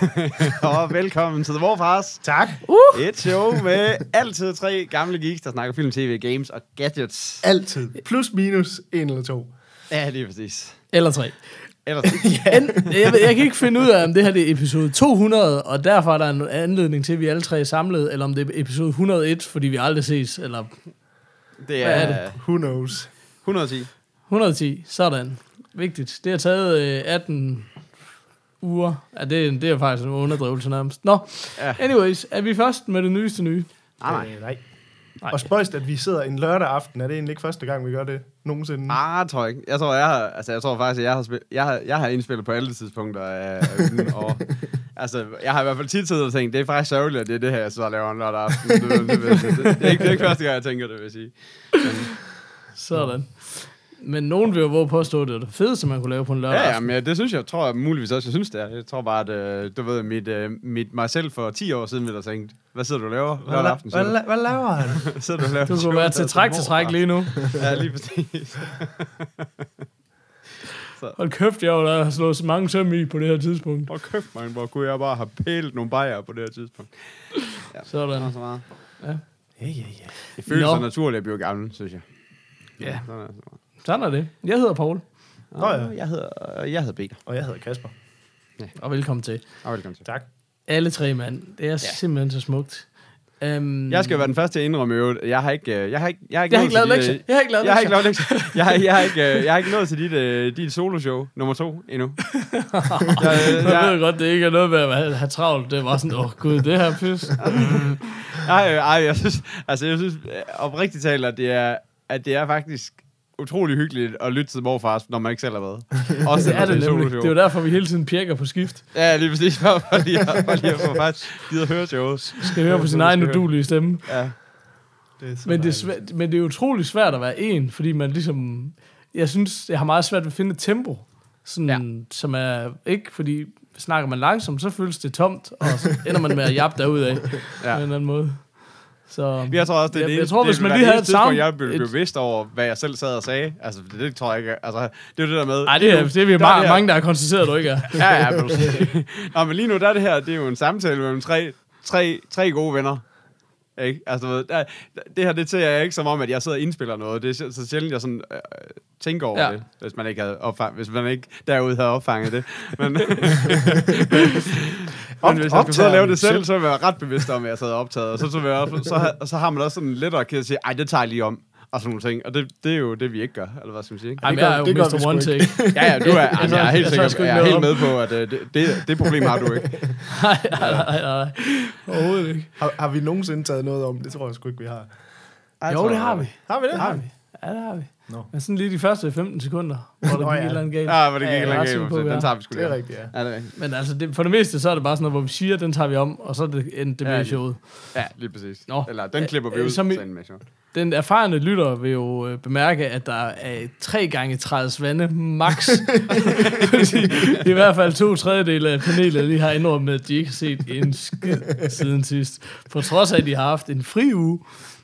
og velkommen til The Warfars. Tak. Uh. Et show med altid tre gamle geeks, der snakker film, tv, games og gadgets. Altid. Plus minus en eller to. Ja, lige præcis. Eller tre. Ellers, En, jeg, ved- jeg kan ikke finde ud af, om det her det er episode 200, og derfor er der en anledning til, at vi alle tre er samlet, eller om det er episode 101, fordi vi aldrig ses, eller det Hvad er er, det? Who knows? 110. 110. Sådan. Vigtigt. Det har taget øh, 18 uger. Ja, det, er- det er faktisk en underdrivelse nærmest. Nå, Ja. anyways, er vi først med det nyeste nye? Nej, nej. Øh, nej. Nej. Og spøjst, at vi sidder en lørdag aften. Er det egentlig ikke første gang, vi gør det nogensinde? Ah, tror jeg ikke. Jeg tror, jeg har, altså, jeg tror faktisk, at jeg har, spil, jeg har, jeg har indspillet på alle tidspunkter af, og altså, jeg har i hvert fald tit siddet og tænkt, det er faktisk sørgeligt, at det er det her, jeg sidder og laver en lørdag aften. Det, det, det, det, det, det, er ikke, det er ikke første gang, jeg tænker det, vil jeg sige. Sådan. Men nogen vil jo våge påstå, at det er det fedeste, man kunne lave på en lørdag. Ja, ja, men ja, det synes jeg, tror jeg muligvis også, jeg synes det er. Jeg tror bare, at øh, du ved, mit, øh, mit, mig selv for 10 år siden ville have tænkt, hvad sidder du og laver Hvad, lørdag la- aften? hvad, la- hvad laver han? du- sidder du og laver Du kunne være til træk til træk lige nu. Ja, lige præcis. Hold kæft, jeg har slået så mange søm i på det her tidspunkt. Hvor kæft, man, hvor kunne jeg bare have pælet nogle bajer på det her tidspunkt. Sådan. Så meget. Ja, ja, ja. Det føles Nå. så naturligt at blive gammel, synes jeg. Ja, Sådan er det. Så. sådan er det. Jeg hedder Paul, Nå ja. Jeg hedder, jeg hedder Peter. Og jeg hedder Kasper. og velkommen til. Og velkommen til. Tak. Alle tre mand. Det er ja. simpelthen så smukt. Um, Jeg skal jo være den første til at indrømme, i øvrigt, jeg har ikke, øh, jeg har ikke, jeg har ikke, jeg har ikke lavet lektier. øh, Jeg har ikke lavet Jeg har ikke lavet lektier. Jeg har, jeg har ikke, øh, jeg har ikke nået til dit, øh, dit soloshow nummer to endnu. jeg, Jeg ved godt, det ikke er noget med at have, travlt. Det var sådan, åh oh, gud, det her pis. Ej, ej, jeg synes, altså jeg synes øh, oprigtigt talt, at det er, at det er faktisk utrolig hyggeligt at lytte til morfars, når man ikke selv har været. Også Det er det nemlig. Det er jo derfor, vi hele tiden pirker på skift. Ja, lige præcis. Bare, bare lige, at- bare lige at få faktisk givet at høre showet. Skal høre på sin egen udulige stemme. Ja. Det er så Men det, er svært, men det er utrolig svært at være en, fordi man ligesom... Jeg synes, jeg har meget svært ved at finde et tempo, sådan, ja. som er... Ikke, fordi snakker man langsomt, så føles det tomt, og så ender man med at jappe derudad ja. på en eller anden måde. Så, Jeg tror også, det er Jeg- det jeg tror, det hvis man lige havde et sound- jeg blev bevidst over, hvad jeg selv sad og sagde. Altså, det, det tror jeg ikke. Altså, det er jo det der med... ej, det er, det er vi der det her- mange, der har konstateret, du ikke er. Ja, ja, men, Nå, men lige nu, der er det her, det er jo en samtale mellem tre, tre, tre gode venner. Ikke? Altså, du ved, der, det her, det ser jeg ikke som om, at jeg sidder og indspiller noget. Det er så- så sjældent, jeg sådan, øh, tænker over Ja. det, hvis man ikke havde opfang, hvis man ikke derude havde opfanget det. Men, men Op- hvis jeg skulle sidde og lave det selv, så ville jeg være ret bevidst om, at jeg sad optaget. Og så, så, jeg så, har- så har man også sådan ked at sige, ej, det tager jeg lige om. Og sådan nogle ting. Og det, det er jo det, vi ikke gør. Eller hvad skal man sige? Ikke? Ej, men gør- jeg er jo det Mr. One. Take. Ja, ja, du er, altså, jeg er helt jeg sikker, jeg ikke er helt med på, at øh, det, det, det problem har du ikke. Nej, nej, nej. Overhovedet ikke. Har, har vi nogensinde taget noget om? Det tror jeg sgu ikke, vi har. Jo, det har vi. Har vi det? Det har vi. Ja, det har vi. Nå. Men sådan lige de første 15 sekunder, hvor der gik ja. et eller andet galt. Ja, hvor det gik Ja, ja, jeg er langt sikker galt. på, Den er. tager vi sgu Det er rigtigt, ja. Ja, det er rigtigt. Men altså, det, for det meste, så er det bare sådan noget, hvor vi siger, den tager vi om, og så er det endt det Ja, med lige. showet. Ja, lige præcis. Nå. Eller den klipper vi øh, ud. Som med, sjovt. Den erfarne lytter vil jo øh, bemærke, at der er tre gange 30 vande max. I hvert fald to tredjedele af panelet lige har indrømmet, at de ikke har set en skid siden sidst. På trods af, at de har haft en fri uge.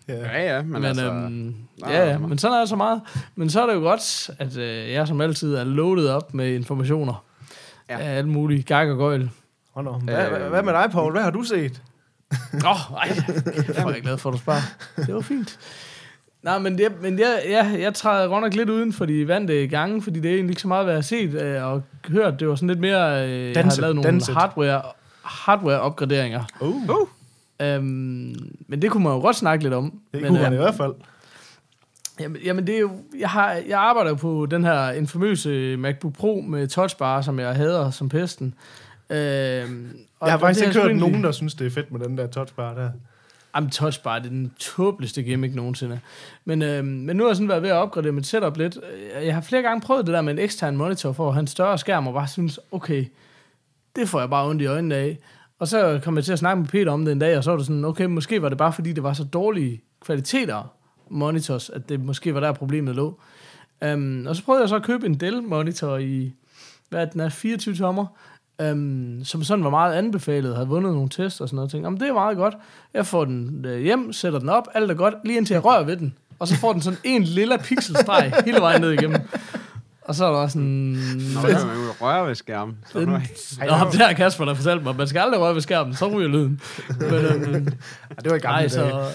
ja. Ja, men, Men, altså... øhm, nej, ja, ja, nej. men sådan er det så meget. Men så er det jo godt, at øh, jeg som altid er loaded op med informationer. Ja. Af alle mulige gag og gøjl. Hold nå. Hvad, hvad, hvad med dig, Paul? Hvad har du set? Åh, oh, ej, hvor er jeg glad for, at du spørger. Det var fint. Nej, men, jeg, men jeg, jeg, jeg træder godt nok lidt uden for de vante gange, fordi det er egentlig ikke så meget, hvad jeg har set øh, og hørt. Det var sådan lidt mere, øh, jeg har lavet nogle danset. hardware, hardware-opgraderinger. Uh, Uh. Øhm, men det kunne man jo godt snakke lidt om. det men, kunne man i øhm, hvert fald. Jamen, jamen det er jo, jeg, har, jeg arbejder på den her infamøse MacBook Pro med touchbar, som jeg hader som pesten. Øhm, og- Jeg har faktisk ikke hørt egentlig- nogen, der synes, det er fedt med den der touchbar der. Jamen, touchbar det er den tåbeligste gimmick nogensinde. Men, øhm, men nu har jeg sådan været ved at opgradere mit setup lidt. Øh, Jeg har flere gange prøvet det der med en ekstern monitor for at have en større skærm, og bare synes, okay, det får jeg bare ondt i øjnene af. Og så kom jeg til at snakke med Peter om det en dag, og så var det sådan, okay, måske var det bare fordi, det var så dårlige kvaliteter monitors, at det måske var der problemet lå. Um, og så prøvede jeg så at købe en Dell-monitor i, hvad er den er, 24 tommer, um, som sådan var meget anbefalet, havde vundet nogle tests og sådan noget. Jeg tænkte, jamen det er meget godt. Jeg får den øh, hjem, sætter den op, alt er godt, lige indtil jeg rører ved den. Og så får den sådan en lille pixelstreg hele vejen ned igennem. Og så er der også sådan... Nå, man jo røre ved skærmen. Så Den, nu, Nå, det har Kasper der fortalt mig. at Man skal aldrig røre ved skærmen, så ryger lyden. Men, øhm, Ja, det var i gamle nej, dage. så,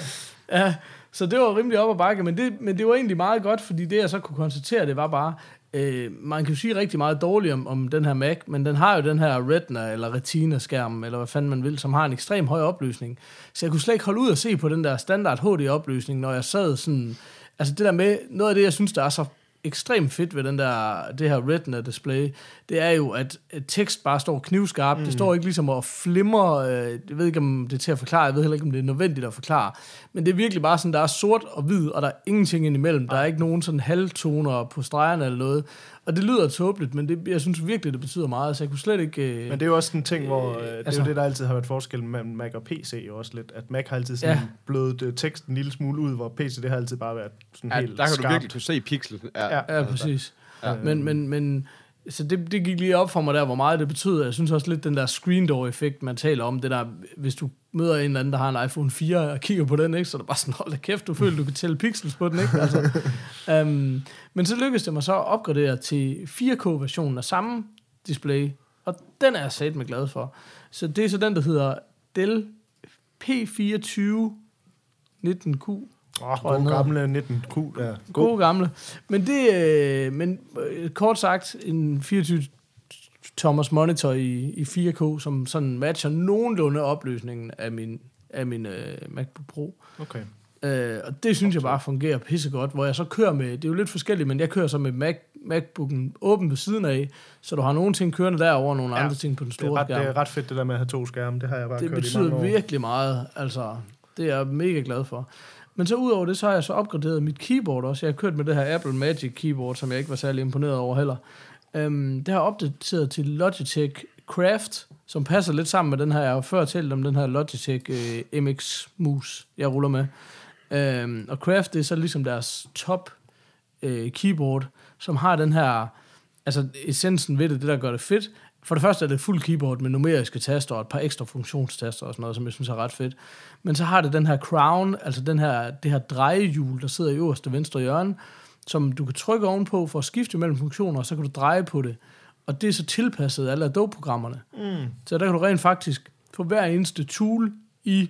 ja, så det var rimelig op ad bakke, men det, men det var egentlig meget godt, fordi det jeg så kunne konstatere, det var bare, øh, man kan jo sige rigtig meget dårligt om, om den her Mac, men den har jo den her Retina eller Retina-skærm, eller hvad fanden man vil, som har en ekstrem høj opløsning. Så jeg kunne slet ikke holde ud og se på den der standard HD-opløsning, når jeg sad sådan... Altså det der med, noget af det, jeg synes, der er så ekstremt fedt ved den der, det her retina display, det er jo, at tekst bare står knivskarpt. Mm. Det står ikke ligesom og flimrer. Øh, jeg ved ikke, om det er til at forklare. Jeg ved heller ikke, om det er nødvendigt at forklare. Men det er virkelig bare sådan, der er sort og hvid, og der er ingenting indimellem. Der er ikke nogen sådan halvtoner på stregerne eller noget. Og det lyder tåbeligt, men det, jeg synes virkelig, det betyder meget. Så jeg kunne slet ikke... Øh, Men det er jo også en ting, hvor øh, det er altså- jo det, der altid har været forskellen mellem Mac og PC jo også lidt. At Mac har altid sådan Ja. blødet øh, teksten en lille smule ud, hvor PC det har altid bare været sådan ja, helt der kan skarpt. du virkelig kunne se pixel. Ja. Ja. Ja, præcis. Ja. Ja. Men, men, men så det, det gik lige op for mig der, hvor meget det betyder. Jeg synes også lidt, den der screen door effekt, man taler om, det der, hvis du møder en eller anden, der har en iPhone 4, og kigger på den, ikke, så er det bare sådan, hold da kæft, du føler, du kan tælle pixels på den, ikke? Altså, um, men så lykkedes det mig så at opgradere til 4K-versionen af samme display, og den er jeg sat med glad for. Så det er så den, der hedder Dell P24 19Q. Åh, tror jeg, den god hedder. gamle 19Q der. God. Gode gamle. Men det, øh, men øh, kort sagt, en 24 Thomas monitor i, i 4K, som sådan matcher nogenlunde opløsningen af min, af min øh, MacBook Pro. Okay. Øh, og det synes jeg bare fungerer pissegodt, hvor jeg så kører med, det er jo lidt forskelligt, men jeg kører så med Mac, MacBooken åben ved siden af, så du har nogle ting kørende derover og nogle Ja, andre ting på den Det er, store ret, det skærm. er ret fedt, det der med at have to skærme. Det har jeg bare Det kørt i betyder mange år. virkelig meget. Altså, det er jeg mega glad for. Men så udover det, så har jeg så opgraderet mit keyboard også. Jeg har kørt med det her Apple Magic Keyboard, som jeg ikke var særlig imponeret over heller. Øhm, det har opdateret til Logitech Craft, som passer lidt sammen med den her, jeg har før talt om den her Logitech øh, MX Mus, jeg ruller med. Øhm, og Craft, det er så ligesom deres top øh, keyboard, som har den her, altså essensen ved det, det der gør det fedt, for det første er det fuld keyboard med numeriske taster og et par ekstra funktionstaster og sådan noget, som jeg synes er ret fedt. Men så har det den her crown, altså den her, det her drejehjul, der sidder i øverste venstre hjørne, som du kan trykke ovenpå for at skifte mellem funktioner, og så kan du dreje på det. Og det er så tilpasset alle Adobe-programmerne. Mm. Så der kan du rent faktisk få hver eneste tool i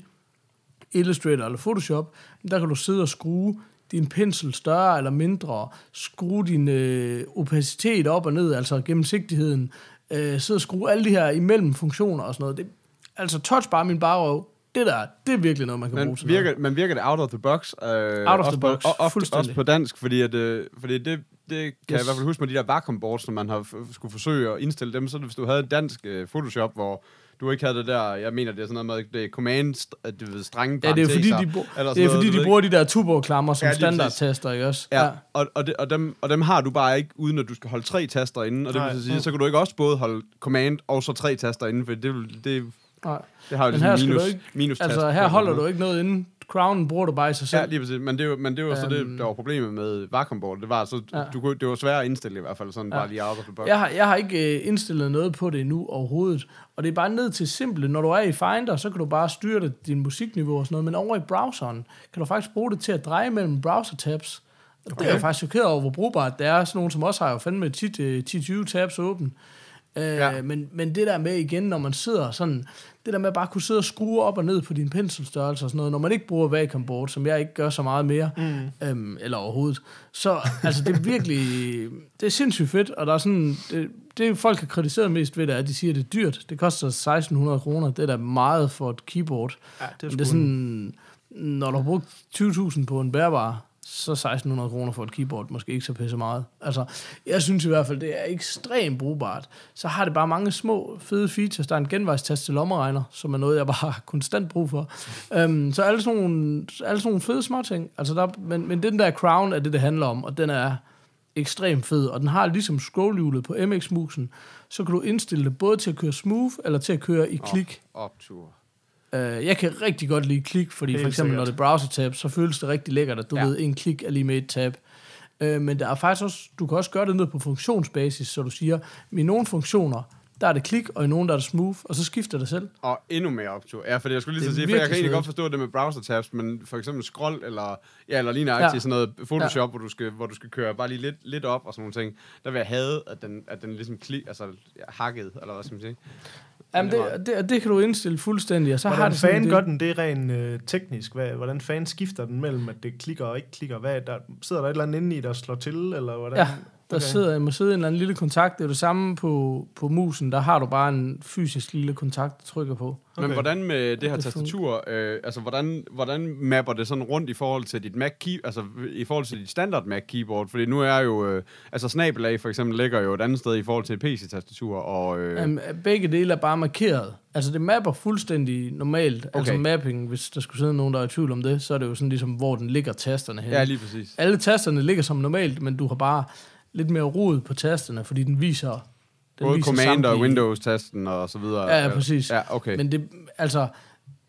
Illustrator eller Photoshop, der kan du sidde og skrue din pensel større eller mindre, skrue din øh, opacitet op og ned, altså gennemsigtigheden, øh, sidde og skrue alle de her imellem funktioner og sådan noget. Det, altså touch bare min barrøv, det der, det er virkelig noget, man kan Men bruge til virker, noget. men virker det out of the box? Øh, of også the på, box, og, ofte, fuldstændig. også på dansk, fordi, at, øh, fordi det, det kan yes. jeg i hvert fald huske med de der vacuum boards, som man har f- skulle forsøge at indstille dem, så hvis du havde et dansk øh, Photoshop, hvor du ikke havde det der, jeg mener, det er sådan noget med det er command, st- at det ved strenge Ja, det er fordi, de, eller det er fordi, du de bruger de der tuborklammer som Ja, ja, standardtaster, ikke også? Ja, og, og, det, og, dem, og dem har du bare ikke, uden at du skal holde tre taster inde. Og det Nej. vil så sige, så kan du ikke også både holde command og så tre taster inde, for det, det, Nej. det har jo Men ligesom her minus, du ikke- minus Altså, her holder du ikke noget inde. Crownen bruger du bare i sig selv. Ja, lige præcis. Men det, jo- men det var så det, Øhm. der var problemet med vacuum board. Det var, så, Ja. du, kunne- det var svært at indstille i hvert fald, sådan Ja. bare lige out of the box. Jeg har, jeg har ikke øh, indstillet noget på det endnu overhovedet. Og det er bare ned til simple. Når du er i Finder, så kan du bare styre det, din musikniveau og sådan noget. Men over i browseren kan du faktisk bruge det til at dreje mellem browser-tabs. Og det er jeg faktisk chokeret over, hvor brugbart det er. Sådan nogen som også har jo fandme tit, øh, 10-20 tabs åben. Øh, Ja. men, men det der med igen, når man sidder sådan, det der med at bare kunne sidde og skrue op og ned på din penselstørrelse og sådan noget, når man ikke bruger vacuum board, som jeg ikke gør så meget mere, mm. øhm, eller overhovedet, så altså det er virkelig, det er sindssygt fedt, og der er sådan, det, det folk har kritiseret mest ved det, er, at de siger, at det er dyrt. Det koster 1600 kroner, det er da meget for et keyboard. Ja, det er, Men det er sådan, når du har brugt 20.000 på en bærbar, så 1600 kroner for et keyboard måske ikke så pisse meget. Altså, jeg synes i hvert fald, det er ekstremt brugbart. Så har det bare mange små, fede features. Der er en genvejstast til lommeregner, som er noget, jeg bare har konstant brug for. Um, så alle sådan, nogle, alle sådan nogle fede små ting. Altså, der, men, men den der crown er det, det handler om, og den er ekstremt fed, og den har ligesom scrollhjulet på MX-musen, så kan du indstille det både til at køre smooth, eller til at køre i klik. Optur. Uh, jeg kan rigtig godt lide klik, fordi Helt for eksempel sikkert. når det er browser tab, så føles det rigtig lækkert, at du Ja. ja. ved, en klik er lige med et tab. Uh, men der er faktisk også, du kan også gøre det ned på funktionsbasis, så du siger, i nogle funktioner, der er det klik, og i nogle der er det smooth, og så skifter det selv. Og endnu mere optur. Ja, for jeg skulle lige så sige, for jeg kan egentlig godt forstå det med browser tabs, men for eksempel scroll eller, ja, eller lige nøjagtigt Ja. sådan noget Photoshop, hvor, du skal, hvor du skal køre bare lige lidt, lidt op og sådan nogle ting. Der vil jeg have, at den, at den ligesom klik, altså ja, hakket, eller hvad skal man sige. Jamen, det er det, det, det kan du indstille fuldstændig, og så har Hvordan det sådan fan det- gør den det rent øh, teknisk? Hvad, hvordan fan skifter den mellem, at det klikker og ikke klikker? Hvad, er der, sidder der et eller andet inde i, der slår til? Eller hvordan? Ja, der sidder, må sidde en eller anden lille kontakt. Det er jo det samme på, på musen. Der har du bare en fysisk lille kontakt, du trykker på. Okay. Men Okay. hvordan med det her Det tastatur, øh, altså hvordan, hvordan mapper det sådan rundt i forhold til dit Mac key, altså i forhold til dit standard Mac keyboard? Fordi nu er jo, øh, altså snabelag for eksempel ligger jo et andet sted i forhold til et PC-tastatur, og øh, Um, begge dele er bare markeret. Altså, det mapper fuldstændig normalt. Okay. Altså Okay. mapping, hvis der skulle sidde nogen, der er i tvivl om det, så er det jo sådan ligesom, hvor den ligger tasterne hen. ja, lige præcis. Alle tasterne ligger som normalt, men du har bare lidt mere rod på tasterne, fordi den viser... Den Både viser Command og Windows-tasten og så videre. Ja, ja, præcis. Ja, okay. Men det, altså,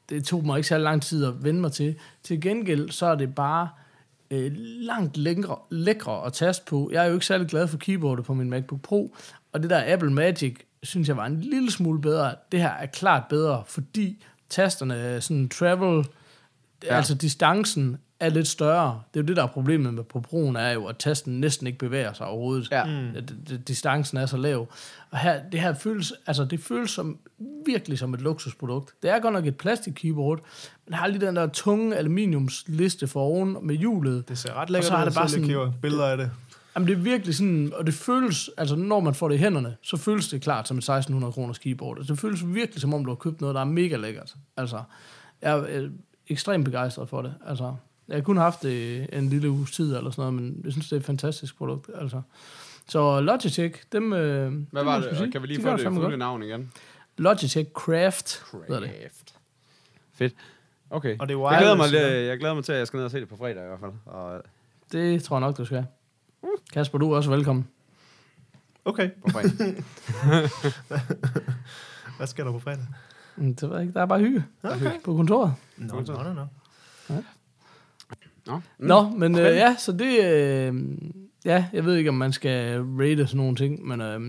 det tog mig ikke så lang tid at vende mig til. Til gengæld, så er det bare øh, langt længere, lækre at taste på. Jeg er jo ikke særlig glad for keyboardet på min MacBook Pro, og det der Apple Magic, synes jeg var en lille smule bedre. Det her er klart bedre, fordi tasterne er sådan travel, ja. altså distancen er lidt større. Det er jo det, der er problemet med på Pro'en, er jo, at tasten næsten ikke bevæger sig overhovedet. Ja. Mm. Distancen er så lav. Og her, det her føles, altså det føles som, virkelig som et luksusprodukt. Det er godt nok et plastik keyboard, men har lige den der tunge aluminiumsliste for oven med hjulet. Det ser ret lækkert Og så er ud, det bare sådan- kigger billeder af det. Jamen det er virkelig sådan, og det føles, altså når man får det i hænderne, så føles det klart som et 1600 kroners keyboard. Altså, det føles virkelig som om, du har købt noget, der er mega lækkert. Altså, jeg er øh, ekstremt begejstret for det. Altså, jeg har kun haft det en lille uges tid eller sådan noget, men jeg synes, det er et fantastisk produkt. Altså. Så Logitech, dem... Øh, Hvad var det? Kan vi lige få det fulde navn igen? Logitech Craft, hedder det. Craft. Fedt. Okay. Og det er jeg, glæder mig, lidt- jeg glæder mig til, at jeg skal ned og se det på fredag i hvert fald. Og Det tror jeg nok, du skal. Kasper, du er også velkommen. Okay, på fredag. hvad sker der på fredag? Mm, Det ved jeg ikke, der er bare hygge Okay. på kontoret. Nå, nå, nå, nå. Mm. Nå, men øh, ja, så det... Øh, ja, jeg ved ikke, om man skal rate sådan nogle ting, men øh,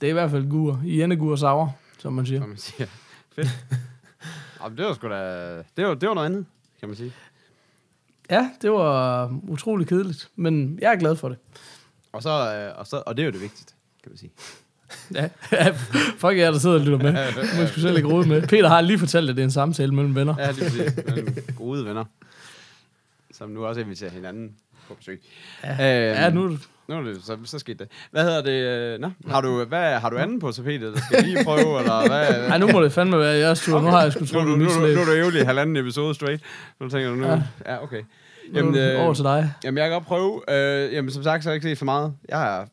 det er i hvert fald gur. I endegur sauer, som man siger. Som man siger. Fedt. Jamen, det var sgu da... Det var, det var noget andet, kan man sige. Ja, det var utrolig kedeligt, men jeg er glad for det. Og, så, øh, og, så, og det er jo det vigtigste, kan man sige. Ja, folk er der sidder og lytter med. Må sgu selv ikke rode med. Peter har lige fortalt, at det er en samtale mellem venner. Ja, lige præcis. Mellem gode venner. Som nu også inviterer hinanden på besøg. Ja, Øhm, ja nu, Nu er det, så, så skete det. Hvad hedder det? øh, Nå, har du, hvad, har du anden på tapetet, der skal lige prøve, eller hvad? ej, nu må det fandme være jeres tur. Nu har jeg sgu nu, troet, nu, nu, lige nu, nu er du ævlig i halvanden episode straight. Nu tænker du nu, ja, Ja. okay. Jamen, Jamen, over øh, til dig. jamen, jeg kan godt prøve. Øh, jamen, som sagt, så har jeg ikke set så meget. Jeg er,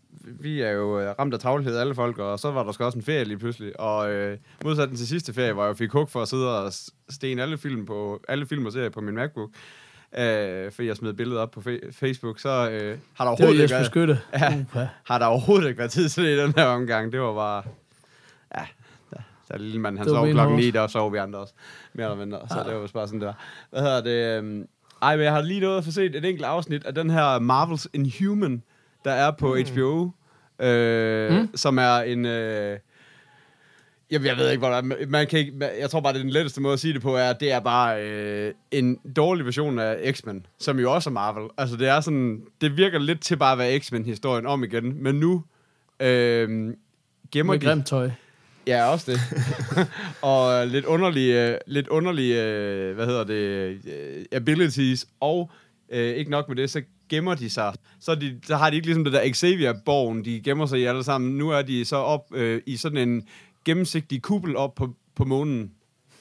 vi er jo øh, ramt af travlhed, alle folk, og så var der sgu også en ferie lige pludselig. Og øh, modsat den til sidste ferie, hvor jeg fik hug for at sidde og sten alle film, på, alle film og serier på min MacBook, øh, fordi jeg smed billedet op på Facebook, så øh, har der overhovedet ikke været. Ja. Har der overhovedet ikke været tid til det i den her omgang. Det var bare... Ja, der, der er lille mand, han sov klokken benhårdt. 9, der sov vi andre også. Mere eller mindre. Så det var bare sådan, det var. Hvad hedder det? øhm, Ej, men jeg har lige nået at få set et enkelt afsnit af den her Marvels Inhuman, der er på mm. HBO. Øh, mm. Som er en... Øh, Jamen, jeg ved ikke, hvordan... Man kan ikke, jeg tror bare, det er den letteste måde at sige det på, er, at det er bare øh, en dårlig version af X-Men, som jo også er Marvel. Altså, det er sådan... Det virker lidt til bare at være X-Men-historien om igen, men nu øh, gemmer Med de... grimt tøj. Ja, også det. og lidt underlige, øh, lidt underlige øh, hvad hedder det, øh, abilities, og øh, ikke nok med det, så gemmer de sig. Så, de, så har de ikke ligesom det der Xavier-borgen, de gemmer sig i alle sammen. Nu er de så op øh, i sådan en gennemsigtig kuppel op på, på månen.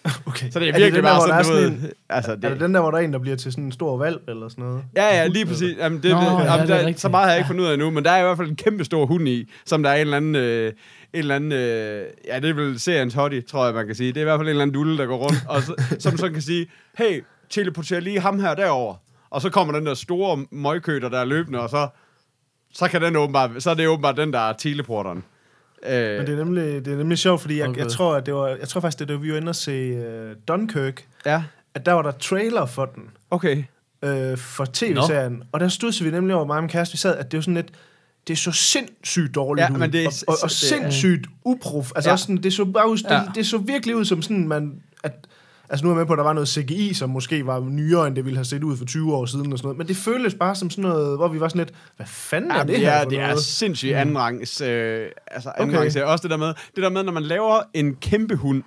Okay. Så det er Er det virkelig den der, bare der er sådan, sådan en- Altså, Er det det, den der, hvor der er en, der bliver til sådan en stor valp eller sådan noget? Ja, ja, lige præcis. Jamen, det, Nå, ja, jamen, det er der, rigtigt. så meget har jeg ikke fundet ud af nu, men der er i hvert fald en kæmpe stor hund i, som der er en eller anden, øh, en eller anden øh, ja, det er vel seriens hottie, tror jeg, man kan sige. Det er i hvert fald en eller anden dulle, der går rundt, og så, som så kan sige, hey, teleporter lige ham her derover. Og så kommer den der store møgkøter, der er løbende, og så så kan den åbenbart, så er det åbenbart den, der er teleporteren. Øh, Men det er nemlig, det er nemlig sjovt, fordi jeg, Okay. jeg, tror, at det var, jeg tror faktisk, det var, vi var inde og se uh, Dunkirk, ja, at der var der trailer for den, okay. øh, for tv-serien. Og der stod vi nemlig over mig og min kæreste, vi sad, at det var sådan lidt, det så sindssygt dårligt Ja, ud. men det er- og, og, og det er- sindssygt uprof. Altså Ja. ja. sådan, det så bare ud, det, Ja. det så virkelig ud som sådan, man, at, altså nu er jeg med på, at der var noget CGI, som måske var nyere, end det ville have set ud for 20 år siden og sådan noget. Men det føltes bare som sådan noget, hvor vi var sådan lidt, hvad fanden er Ja, det, det, her er, for det er noget? sindssygt andenrangs, øh, altså andenrangs, okay. Også det der med, det der med, når man laver en kæmpe hund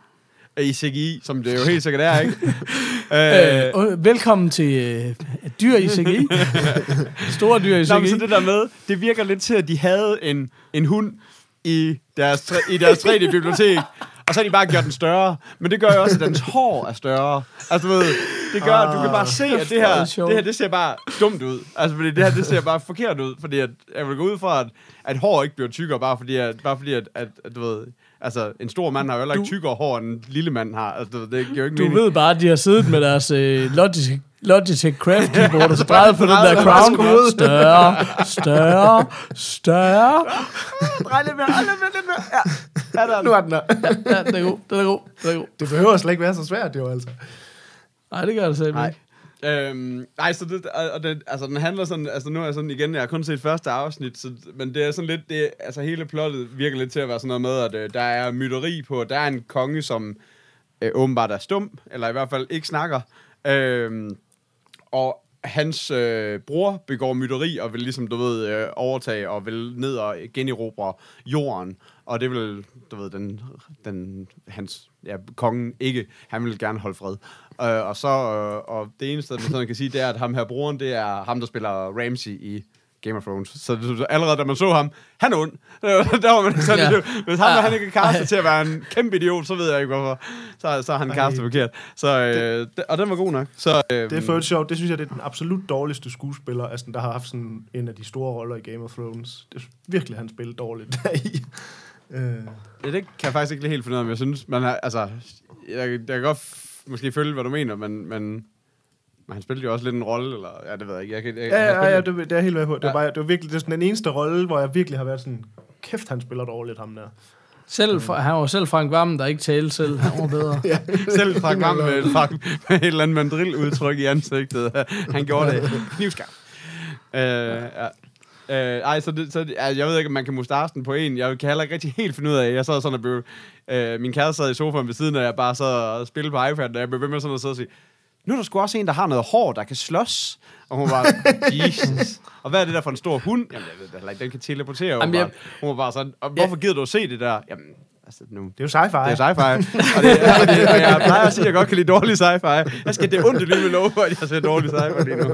i CGI, som det jo helt sikkert er, ikke? øh, Øh, øh, velkommen til øh, dyr i CGI. Store dyr i Nå, men så CGI. det der med, det virker lidt til, at de havde en, en hund i deres, i deres 3D-bibliotek, og så har de bare gjort den større. Men det gør jo også, at dens hår er større. Altså, du ved, det gør, at du kan bare se, at det er her, det her, det ser bare dumt ud. Altså, fordi det her, det ser bare forkert ud, fordi at, jeg vil gå ud fra, at, at hår ikke bliver tykkere, bare fordi, at, bare fordi at, at, at, du ved, altså, en stor mand har jo heller ikke tykkere hår, end en lille mand har. Altså, det giver jo ikke Du mening. ved bare, at de har siddet med deres øh, Logitech, Logitech Craft Keyboard og så drejet på den der crown. Større, større, større. Drej lidt mere, lidt mere, lidt mere. Ja, ja der er den. Nu er den der. Ja, den er god, den er god, den er god. Det behøver slet ikke være så svært, jo altså. Nej, det gør det selv ikke. Øhm, nej, så det, og og det, altså den handler sådan, altså nu er jeg sådan igen, jeg har kun set første afsnit, så, men det er sådan lidt, det, altså hele plottet virker lidt til at være sådan noget med, at øh, der er myteri på, der er en konge, som øh, åbenbart er stum, eller i hvert fald ikke snakker, øh, og hans øh, bror begår myteri og vil ligesom, du ved, øh, overtage og vil ned og generobre jorden. Og det vil, du ved, den, den, hans, ja, kongen ikke, han vil gerne holde fred. Øh, og så, øh, og det eneste, man sådan kan sige, det er, at ham her broren, det er ham, der spiller Ramsey i Game of Thrones. Så, allerede da man så ham, han er ond. Der, var man sådan, Ja. hvis ham, Ja. han ikke er Ej. til at være en kæmpe idiot, så ved jeg ikke hvorfor. Så, så er han Ej. castet forkert. Så, øh, det, og den var god nok. Så, øh, Det er for sjovt. Det synes jeg, det er den absolut dårligste skuespiller, altså, der har haft sådan en af de store roller i Game of Thrones. Det er virkelig, han spillede dårligt deri. Øh, Ja, det kan jeg faktisk ikke helt finde ud af, men jeg synes, man har, altså, jeg, jeg kan godt måske følge, hvad du mener, men, men, men han spillede jo også lidt en rolle, eller, ja, det ved jeg ikke. Jeg, kan, jeg, ja, jeg ja, ja, spillede- det, det er helt med på. Det, Ja. var bare, det var virkelig det er sådan den eneste rolle, hvor jeg virkelig har været sådan, kæft, han spiller dårligt, ham der. Selv, fra- han var selv Frank Vam, der ikke talte selv. Han var bedre. ja. Selv Frank Vam med, Frank, med et eller andet mandrilludtryk i ansigtet. Han gjorde det knivskarpt. Øh, ja. Øh, ej, så, det, så det, altså, jeg ved ikke, om man kan mustache den på en. Jeg kan heller ikke rigtig helt finde ud af, jeg sad sådan og blev... Øh, min kæreste sad i sofaen ved siden af, jeg bare sad og spillede på iPad, og jeg blev ved med sådan at sidde og sige, nu er der sgu også en, der har noget hår, der kan slås. Og hun var, Jesus. Og hvad er det der for en stor hund? Jamen, jeg ved det heller ikke, den kan teleportere. Jamen, jeg- Hun var bare sådan, og hvorfor gider du at se det der? Jamen, altså, nu, Det er jo sci-fi. det er sci-fi. og, det, og, det, og jeg plejer at sige, at jeg godt kan lide dårlig sci-fi. Jeg skal det er ondt lige med lov for, at jeg ser dårlig sci-fi lige nu.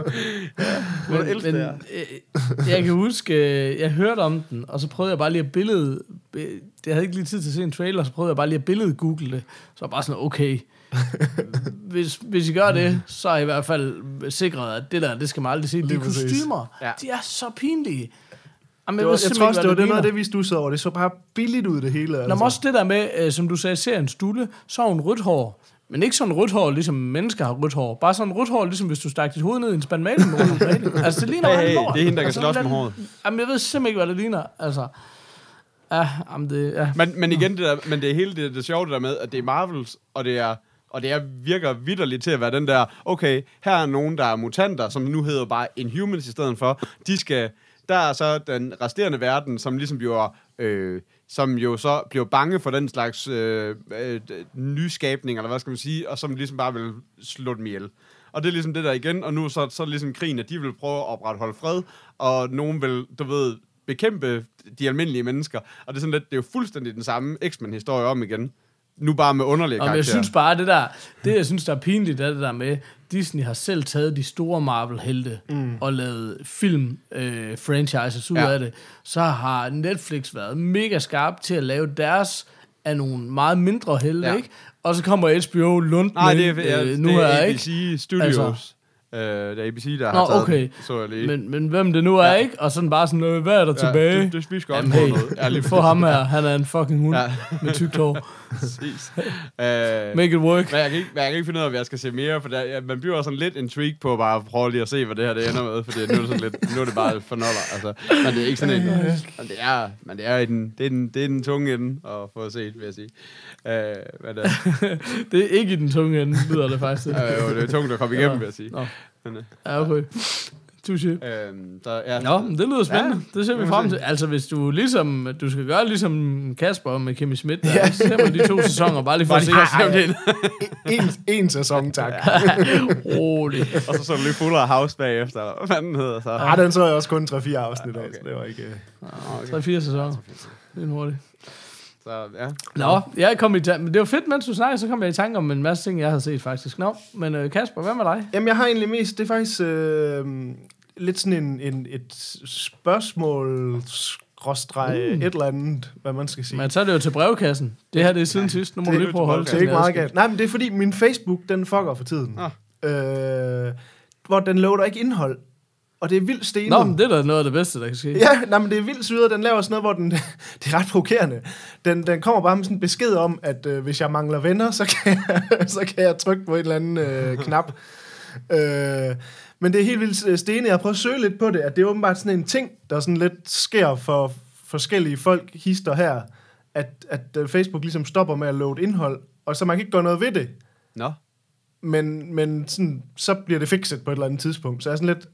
Ja, men, Men, men, øh, jeg kan huske, øh, jeg hørte om den, og så prøvede jeg bare lige at billede... øh, Jeg havde ikke lige tid til at se en trailer, så prøvede jeg bare lige at billede google det. Så var jeg bare sådan, okay, hvis, hvis I gør det, så er I i hvert fald sikret, at det der, det skal man aldrig se. De kostymer, Ja. de er så pinlige. Jamen, Det var, jeg tror også, det var det noget af det, vi stussede over. Det så bare billigt ud, det hele. Nå, Altså. men også det der med, øh, som du sagde, serien Stulle, så har hun rødt hår. Men ikke sådan rødt hår, ligesom mennesker har rødt hår. Bare sådan rødt hår, ligesom hvis du stak dit hoved ned i en spand maling. altså, det ligner hey, hey, lort. det er hende, der kan altså, slås med håret. Jamen, jeg ved simpelthen ikke, hvad det ligner. Altså, ja, jamen det, ja. Men, men igen, det der, men det er hele det, det sjove det der med, at det er Marvels, og det er og det er, virker vidderligt til at være den der, okay, her er nogen, der er mutanter, som nu hedder bare Inhumans i stedet for. De skal, der er så den resterende verden, som ligesom bliver, øh, som jo så bliver bange for den slags øh, øh, nyskabning, eller hvad skal man sige, og som ligesom bare vil slå dem ihjel. Og det er ligesom det der igen, og nu så, så er det ligesom krigen, at de vil prøve at opretholde fred, og nogen vil, du ved, bekæmpe de almindelige mennesker. Og det er sådan lidt, det er jo fuldstændig den samme X-Men-historie om igen. Nu bare med underlige karakterer. jeg synes bare, det der, det jeg synes, der er pinligt, er det der med, Disney har selv taget de store Marvel-helte mm. og lavet film-franchises ud Ja. af det. Så har Netflix været mega skarp til at lave deres af nogle meget mindre helte, Ja. ikke? Og så kommer HBO Lund Nej, med, det er, ja, øh, det nu er er ABC ikke. Studios. Altså, Øh, det er ABC, der Nå, har taget okay. den, så jeg lige. Men, men hvem det nu er, Ja. ikke? Og sådan bare sådan, øh, hvad er der tilbage? Det, det, skal også Jamen, hey, noget. Ja, få ham her. Han er en fucking hund Ja. ja. med tykt hår. præcis. Øh, Make it work. Men jeg kan, ikke, men jeg kan ikke finde ud af, hvad jeg skal se mere, for der, ja, man bliver sådan lidt intrigued på bare at prøve lige at se, hvad det her det ender med, for nu er det, sådan lidt, nu er det bare for noller, altså. Men det er ikke sådan en, men det er, men det er, i den, det er, den, det er den tunge ende at få set, vil jeg sige. Øh, men, øh, Det er ikke i den tunge ende, lyder det faktisk. øh, jo, det er tungt at komme igennem, vil jeg sige. Nå. Men, øh, Ja, okay. Touché. øh, så, ja. Nå, men det lyder spændende. Ja, det ser vi frem til. Altså, hvis du ligesom, du skal gøre ligesom Kasper med Kimmy Schmidt, der, ja. så ser man de to sæsoner, bare lige for at se, Bare lige for at se, om det er En, en sæson, tak. rolig. Og så så du lige Fuller House bagefter. Hvad fanden hedder så? Ah, den så jeg også kun 3-4 afsnit af, okay. så det var ikke... øh, 3-4 sæsoner. Det er hurtigt. Så, ja. Nå, jeg kom i ta- men det var fedt, mens du snakkede, så kom jeg i tanke om en masse ting, jeg havde set faktisk. Nå, men øh, Kasper, hvad med dig? Jamen, jeg har egentlig mest... Det er faktisk øh, lidt sådan en, en, et spørgsmål skråstreg Mm. et eller andet, hvad man skal sige. Men så er det jo til brevkassen. Det her det er siden sidst. Nu må det- du lige prøve at holde det er ikke meget galt. Nej, men det er fordi, min Facebook, den fucker for tiden. Øh, hvor den loader ikke indhold. Og det er vildt stenet. Nå, men det er da noget af det bedste, der kan ske. Ja, nej, men det er vildt syret. Den laver sådan noget, hvor den, det er ret provokerende. Den, den kommer bare med sådan en besked om, at øh, hvis jeg mangler venner, så kan jeg, så kan jeg trykke på et eller andet øh, knap. Øh, men det er helt vildt øh, stenet. Jeg har prøvet at søge lidt på det, at det er åbenbart sådan en ting, der sådan lidt sker for forskellige folk, hister her, at, at øh, Facebook ligesom stopper med at load indhold, og så man kan ikke gøre noget ved det. Nå. Men, men sådan, så bliver det fikset på et eller andet tidspunkt. Så jeg er sådan lidt...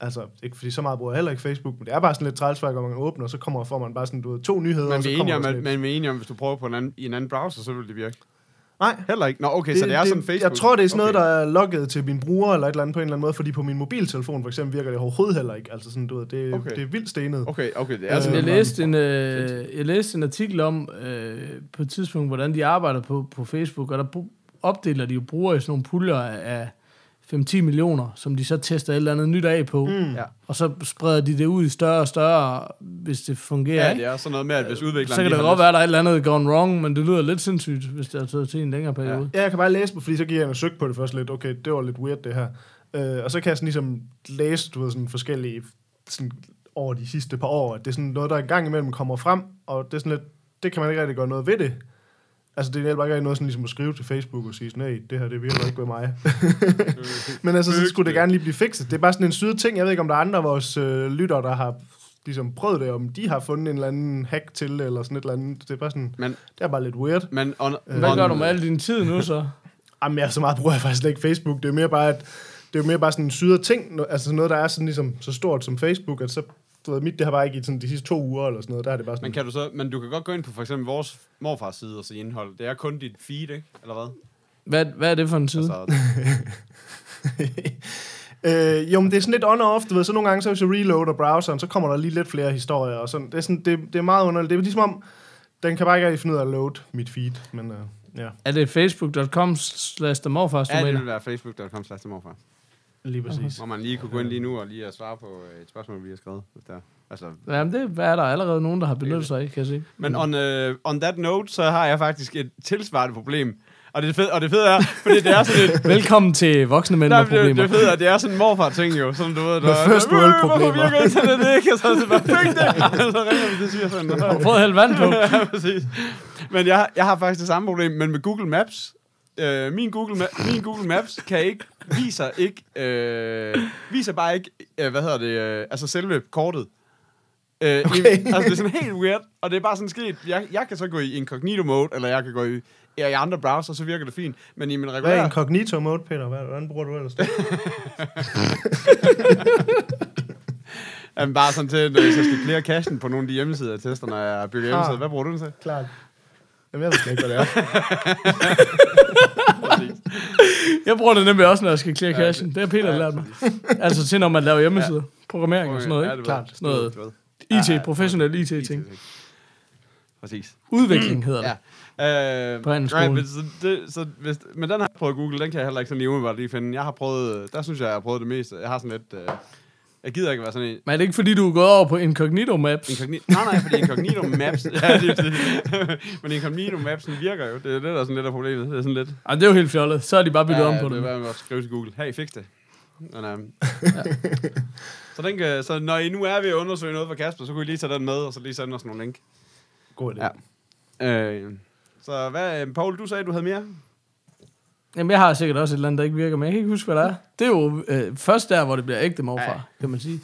Altså, ikke fordi så meget bruger jeg heller ikke Facebook, men det er bare sådan lidt træls, hver man åbner, så kommer får man bare sådan, du ved, to nyheder, Men og så vi er kommer enige om, men vi er enige om, hvis du prøver på en anden, i en anden browser, så vil det virke. Nej, Heller ikke. Nå, okay, så det er sådan Facebook. Jeg tror, det er sådan okay. noget, der er logget til min bruger, eller et eller andet på en eller anden måde, fordi på min mobiltelefon for eksempel virker det overhovedet heller ikke. Altså sådan, du ved, det, Okay. det er vildt stenet. Okay, okay, det er Øh, sådan Jeg læste, en, øh, jeg læste en artikel om øh, på et tidspunkt, hvordan de arbejder på, på Facebook, og der opdeler de jo brugere i sådan nogle puljer af 5-10 millioner, som de så tester et eller andet nyt af på, mm. Ja. og så spreder de det ud i større og større, hvis det fungerer. Ja, det er sådan noget med, at hvis udvikleren... så kan det har godt lyst- være, at der er et eller andet gone wrong, men det lyder lidt sindssygt, hvis det har taget til en længere periode. Ja, jeg kan bare læse på, fordi så giver jeg en søg på det først lidt. Okay, det var lidt weird, det her. Øh, og så kan jeg sådan ligesom læse, du ved, sådan forskellige sådan over de sidste par år, at det er sådan noget, der engang imellem kommer frem, og det er sådan lidt, det kan man ikke rigtig gøre noget ved det. Altså, det hjælper ikke noget sådan ligesom at skrive til Facebook og sige sådan, nej, det her, det virker ikke ved mig. Men altså, så skulle det gerne lige blive fikset. Det er bare sådan en syde ting. Jeg ved ikke, om der er andre af vores øh, lyttere, der har ligesom prøvet det, om de har fundet en eller anden hack til eller sådan et eller andet. Det er bare sådan, Men, det er bare lidt weird. men on, Hvad on, gør du med al din tid nu så? Jamen, jeg, så meget bruger jeg faktisk ikke Facebook. Det er mere bare, at det er jo mere bare sådan en syder ting, altså noget, der er sådan ligesom så stort som Facebook, at så, du ved, mit, det har bare ikke i sådan de sidste to uger eller sådan noget, der er det bare sådan, Men kan du så, men du kan godt gå ind på for eksempel vores morfars side og se indhold. Det er kun dit feed, ikke? Eller hvad? Hvad, hvad er det for en tid? Altså, Øh, jo, men det er sådan lidt on og off, du ved, så nogle gange, så hvis jeg reloader browseren, så kommer der lige lidt flere historier, og sådan, det er, sådan, det, det er meget underligt. Det er ligesom om, den kan bare ikke rigtig finde ud af at load mit feed, men øh, ja, Er det facebook.com slash morfars, du ja, det vil være facebook.com slash. Lige præcis. Hvor man lige kunne gå ind lige nu og lige at svare på øh, et spørgsmål, vi har skrevet. Der. Altså, Jamen, det er der allerede nogen, der har benyttet sig af, kan jeg se. Men on, uh, on that note, så har jeg faktisk et tilsvarende problem. Og det fede, og det fede er, fordi det er sådan et... Velkommen til voksne mænd med Nej, det, problemer. det fede er, det er sådan en morfar-ting jo, som du ved, der Med first world Hvorfor problemer." virker internet ikke? Og så er det bare, fik det! Og så ringer vi til svigersønnen. Har du fået hældt vand på? ja, præcis. Men jeg, har- jeg har faktisk det samme problem, men med Google Maps. Øh, min, Google Ma- min Google Maps kan ikke, viser ikke, øh, viser bare ikke, øh, hvad hedder det, øh, altså selve kortet. Øh, Okay. i, altså det er sådan helt weird, og det er bare sådan sket, jeg, jeg kan så gå i incognito mode, eller jeg kan gå i, i andre browser, så virker det fint, men i min Hvad er regulære... incognito mode, Peter? Hvad, hvordan bruger du ellers det? Jamen, bare sådan til, når jeg så skal clear cashen på nogle af de hjemmesider, jeg tester, når jeg bygger hjemmesider. Hvad bruger du den til? Klart. Jamen, jeg ved ikke, hvad det er. Præcis. Jeg bruger det nemlig også, når jeg skal clear cashen. Det har Peter lært mig. Altså til, når man laver hjemmesider. Programmering og sådan noget, Ja, ikke? det Klart. Sådan noget. IT, professionel IT-ting. Præcis. Udvikling hedder det. Ja. Øh, På handelsskolen. right, men, så det, så hvis, men den har jeg prøvet at google, den kan jeg heller ikke sådan lige umiddelbart lige finde. Jeg har prøvet, der synes jeg, jeg har prøvet det meste. Jeg har sådan lidt, øh, jeg gider ikke være sådan en, Men er det ikke fordi, du er gået over på Incognito Maps? Incognito, nej, nej, fordi Incognito Maps, ja, det, det. men Incognito Maps den virker jo. Det er det, der er sådan lidt af problemet. Det er sådan lidt, Ej, det er jo helt fjollet. Så er de bare byttet om på det. det. er bare at skrive til Google, hey, fix det. Men, øhm, så, den kan, så når I nu er ved at undersøge noget for Kasper, så kunne I lige tage den med, og så lige sende os nogle link. God idé. Ja. Øh, så hvad, Paul, du sagde, du havde mere? Jamen, jeg har sikkert også et eller andet, der ikke virker, men jeg kan ikke huske, hvad det er. Det er jo øh, først der, hvor det bliver ægte morfar, ja. kan man sige.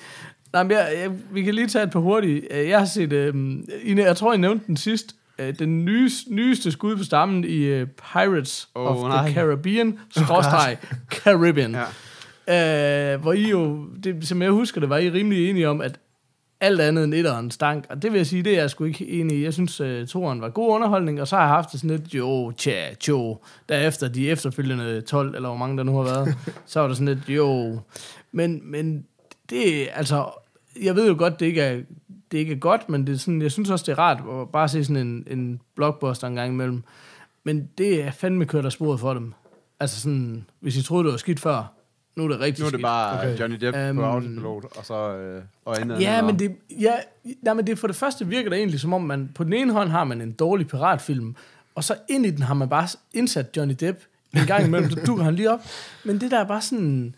Nej, men jeg, jeg, vi kan lige tage et par hurtige. Øh, Jeg har set, øh, I, jeg tror, I nævnte den sidst, øh, den nyeste, nyeste skud på stammen i øh, Pirates oh, of nej. the Caribbean, skråstreg Caribbean. Ja. Øh, hvor I jo, det, som jeg husker det, var I rimelig enige om, at alt andet end etteren stank. Og det vil jeg sige, det er jeg sgu ikke enig i. Jeg synes, uh, toeren var god underholdning, og så har jeg haft det sådan lidt, jo, tja, tjo. Derefter de efterfølgende 12, eller hvor mange der nu har været, så var det sådan lidt, jo. Men, men det, altså, jeg ved jo godt, det ikke er, det ikke er godt, men det er sådan, jeg synes også, det er rart at bare se sådan en, en blockbuster en gang imellem. Men det er fandme kørt af sporet for dem. Altså sådan, hvis I troede, det var skidt før, nu er det rigtig Nu er det skidt. bare Okay. Johnny Depp um, Øhm, på autopilot, og så øh, og andet Ja, andet. men det, ja, nej, men det for det første virker det egentlig som om, man på den ene hånd har man en dårlig piratfilm, og så ind i den har man bare indsat Johnny Depp en gang imellem, så dukker han lige op. Men det der er bare sådan...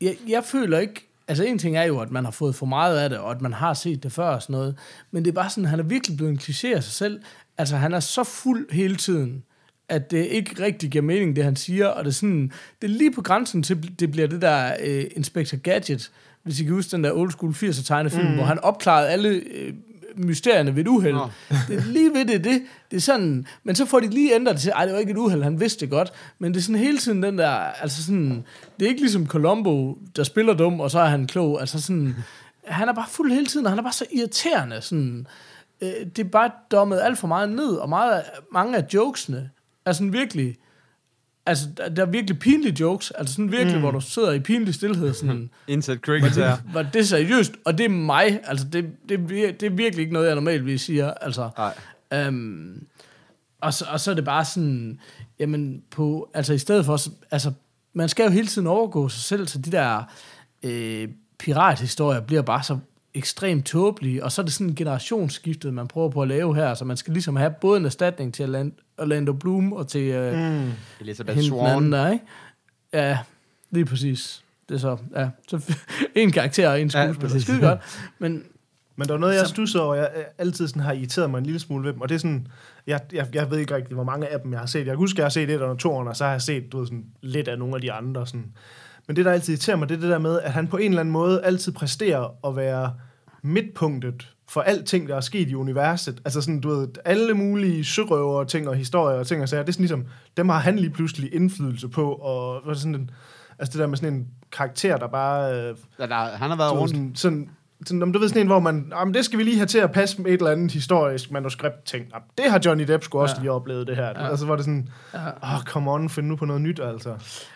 Jeg, jeg føler ikke... Altså en ting er jo, at man har fået for meget af det, og at man har set det før og sådan noget. Men det er bare sådan, han er virkelig blevet en kliché af sig selv. Altså han er så fuld hele tiden, at det ikke rigtig giver mening, det han siger. Og det er, sådan, det er lige på grænsen til, det bliver det der uh, Inspector Gadget, hvis I kan huske den der old school 80'er tegnefilm, mm. hvor han opklarede alle øh, mysterierne ved et uheld. Nå. Det er lige ved det, det, det er sådan, men så får de lige ændret det til, ej, det var ikke et uheld, han vidste det godt, men det er sådan hele tiden den der, altså sådan, det er ikke ligesom Columbo, der spiller dum, og så er han klog, altså sådan, han er bare fuld hele tiden, og han er bare så irriterende, sådan, øh, det er bare dommet alt for meget ned, og meget, mange af jokesene er sådan virkelig, altså, der, der er virkelig pinlige jokes, altså sådan virkelig, mm. hvor du sidder i pinlig stillhed, sådan, Indsæt cricket her. var det seriøst, og det er mig, altså det, det, det er virkelig ikke noget, jeg normalvis siger, altså. Nej. Øhm, og, så, og så er det bare sådan, jamen på, altså i stedet for, altså man skal jo hele tiden overgå sig selv, så de der øh, pirathistorier bliver bare så ekstremt tåbelige, og så er det sådan en generationsskiftet, man prøver på at lave her, så man skal ligesom have både en erstatning til Orlando- Bloom og til øh, mm. Den Swan. anden der, ikke? Ja, lige præcis. Det er så, ja, så en karakter og en skuespiller. Ja. Skide godt. Men Men der er noget, jeg stusser over, jeg altid sådan har irriteret mig en lille smule ved dem, og det er sådan, jeg, jeg, jeg ved ikke rigtig, hvor mange af dem jeg har set. Jeg kan huske, jeg har set et og to år, og så har jeg set du ved, sådan, lidt af nogle af de andre. Sådan. Men det, der altid irriterer mig, det er det der med, at han på en eller anden måde altid præsterer at være midtpunktet for alting, der er sket i universet. Altså sådan, du ved, alle mulige sørøver ting og historier og ting og sager, det er sådan ligesom, dem har han lige pludselig indflydelse på, og sådan en, altså det der med sådan en karakter, der bare øh, Ja, der, han har været rundt. sådan, sådan, sådan, om du ved sådan en, hvor man, jamen, det skal vi lige have til at passe med et eller andet historisk manuskript ting. Jamen, det har Johnny Depp sgu også Ja. lige oplevet det her. Ja. Altså var det sådan, Ja. åh, oh, come on, find nu på noget nyt, altså.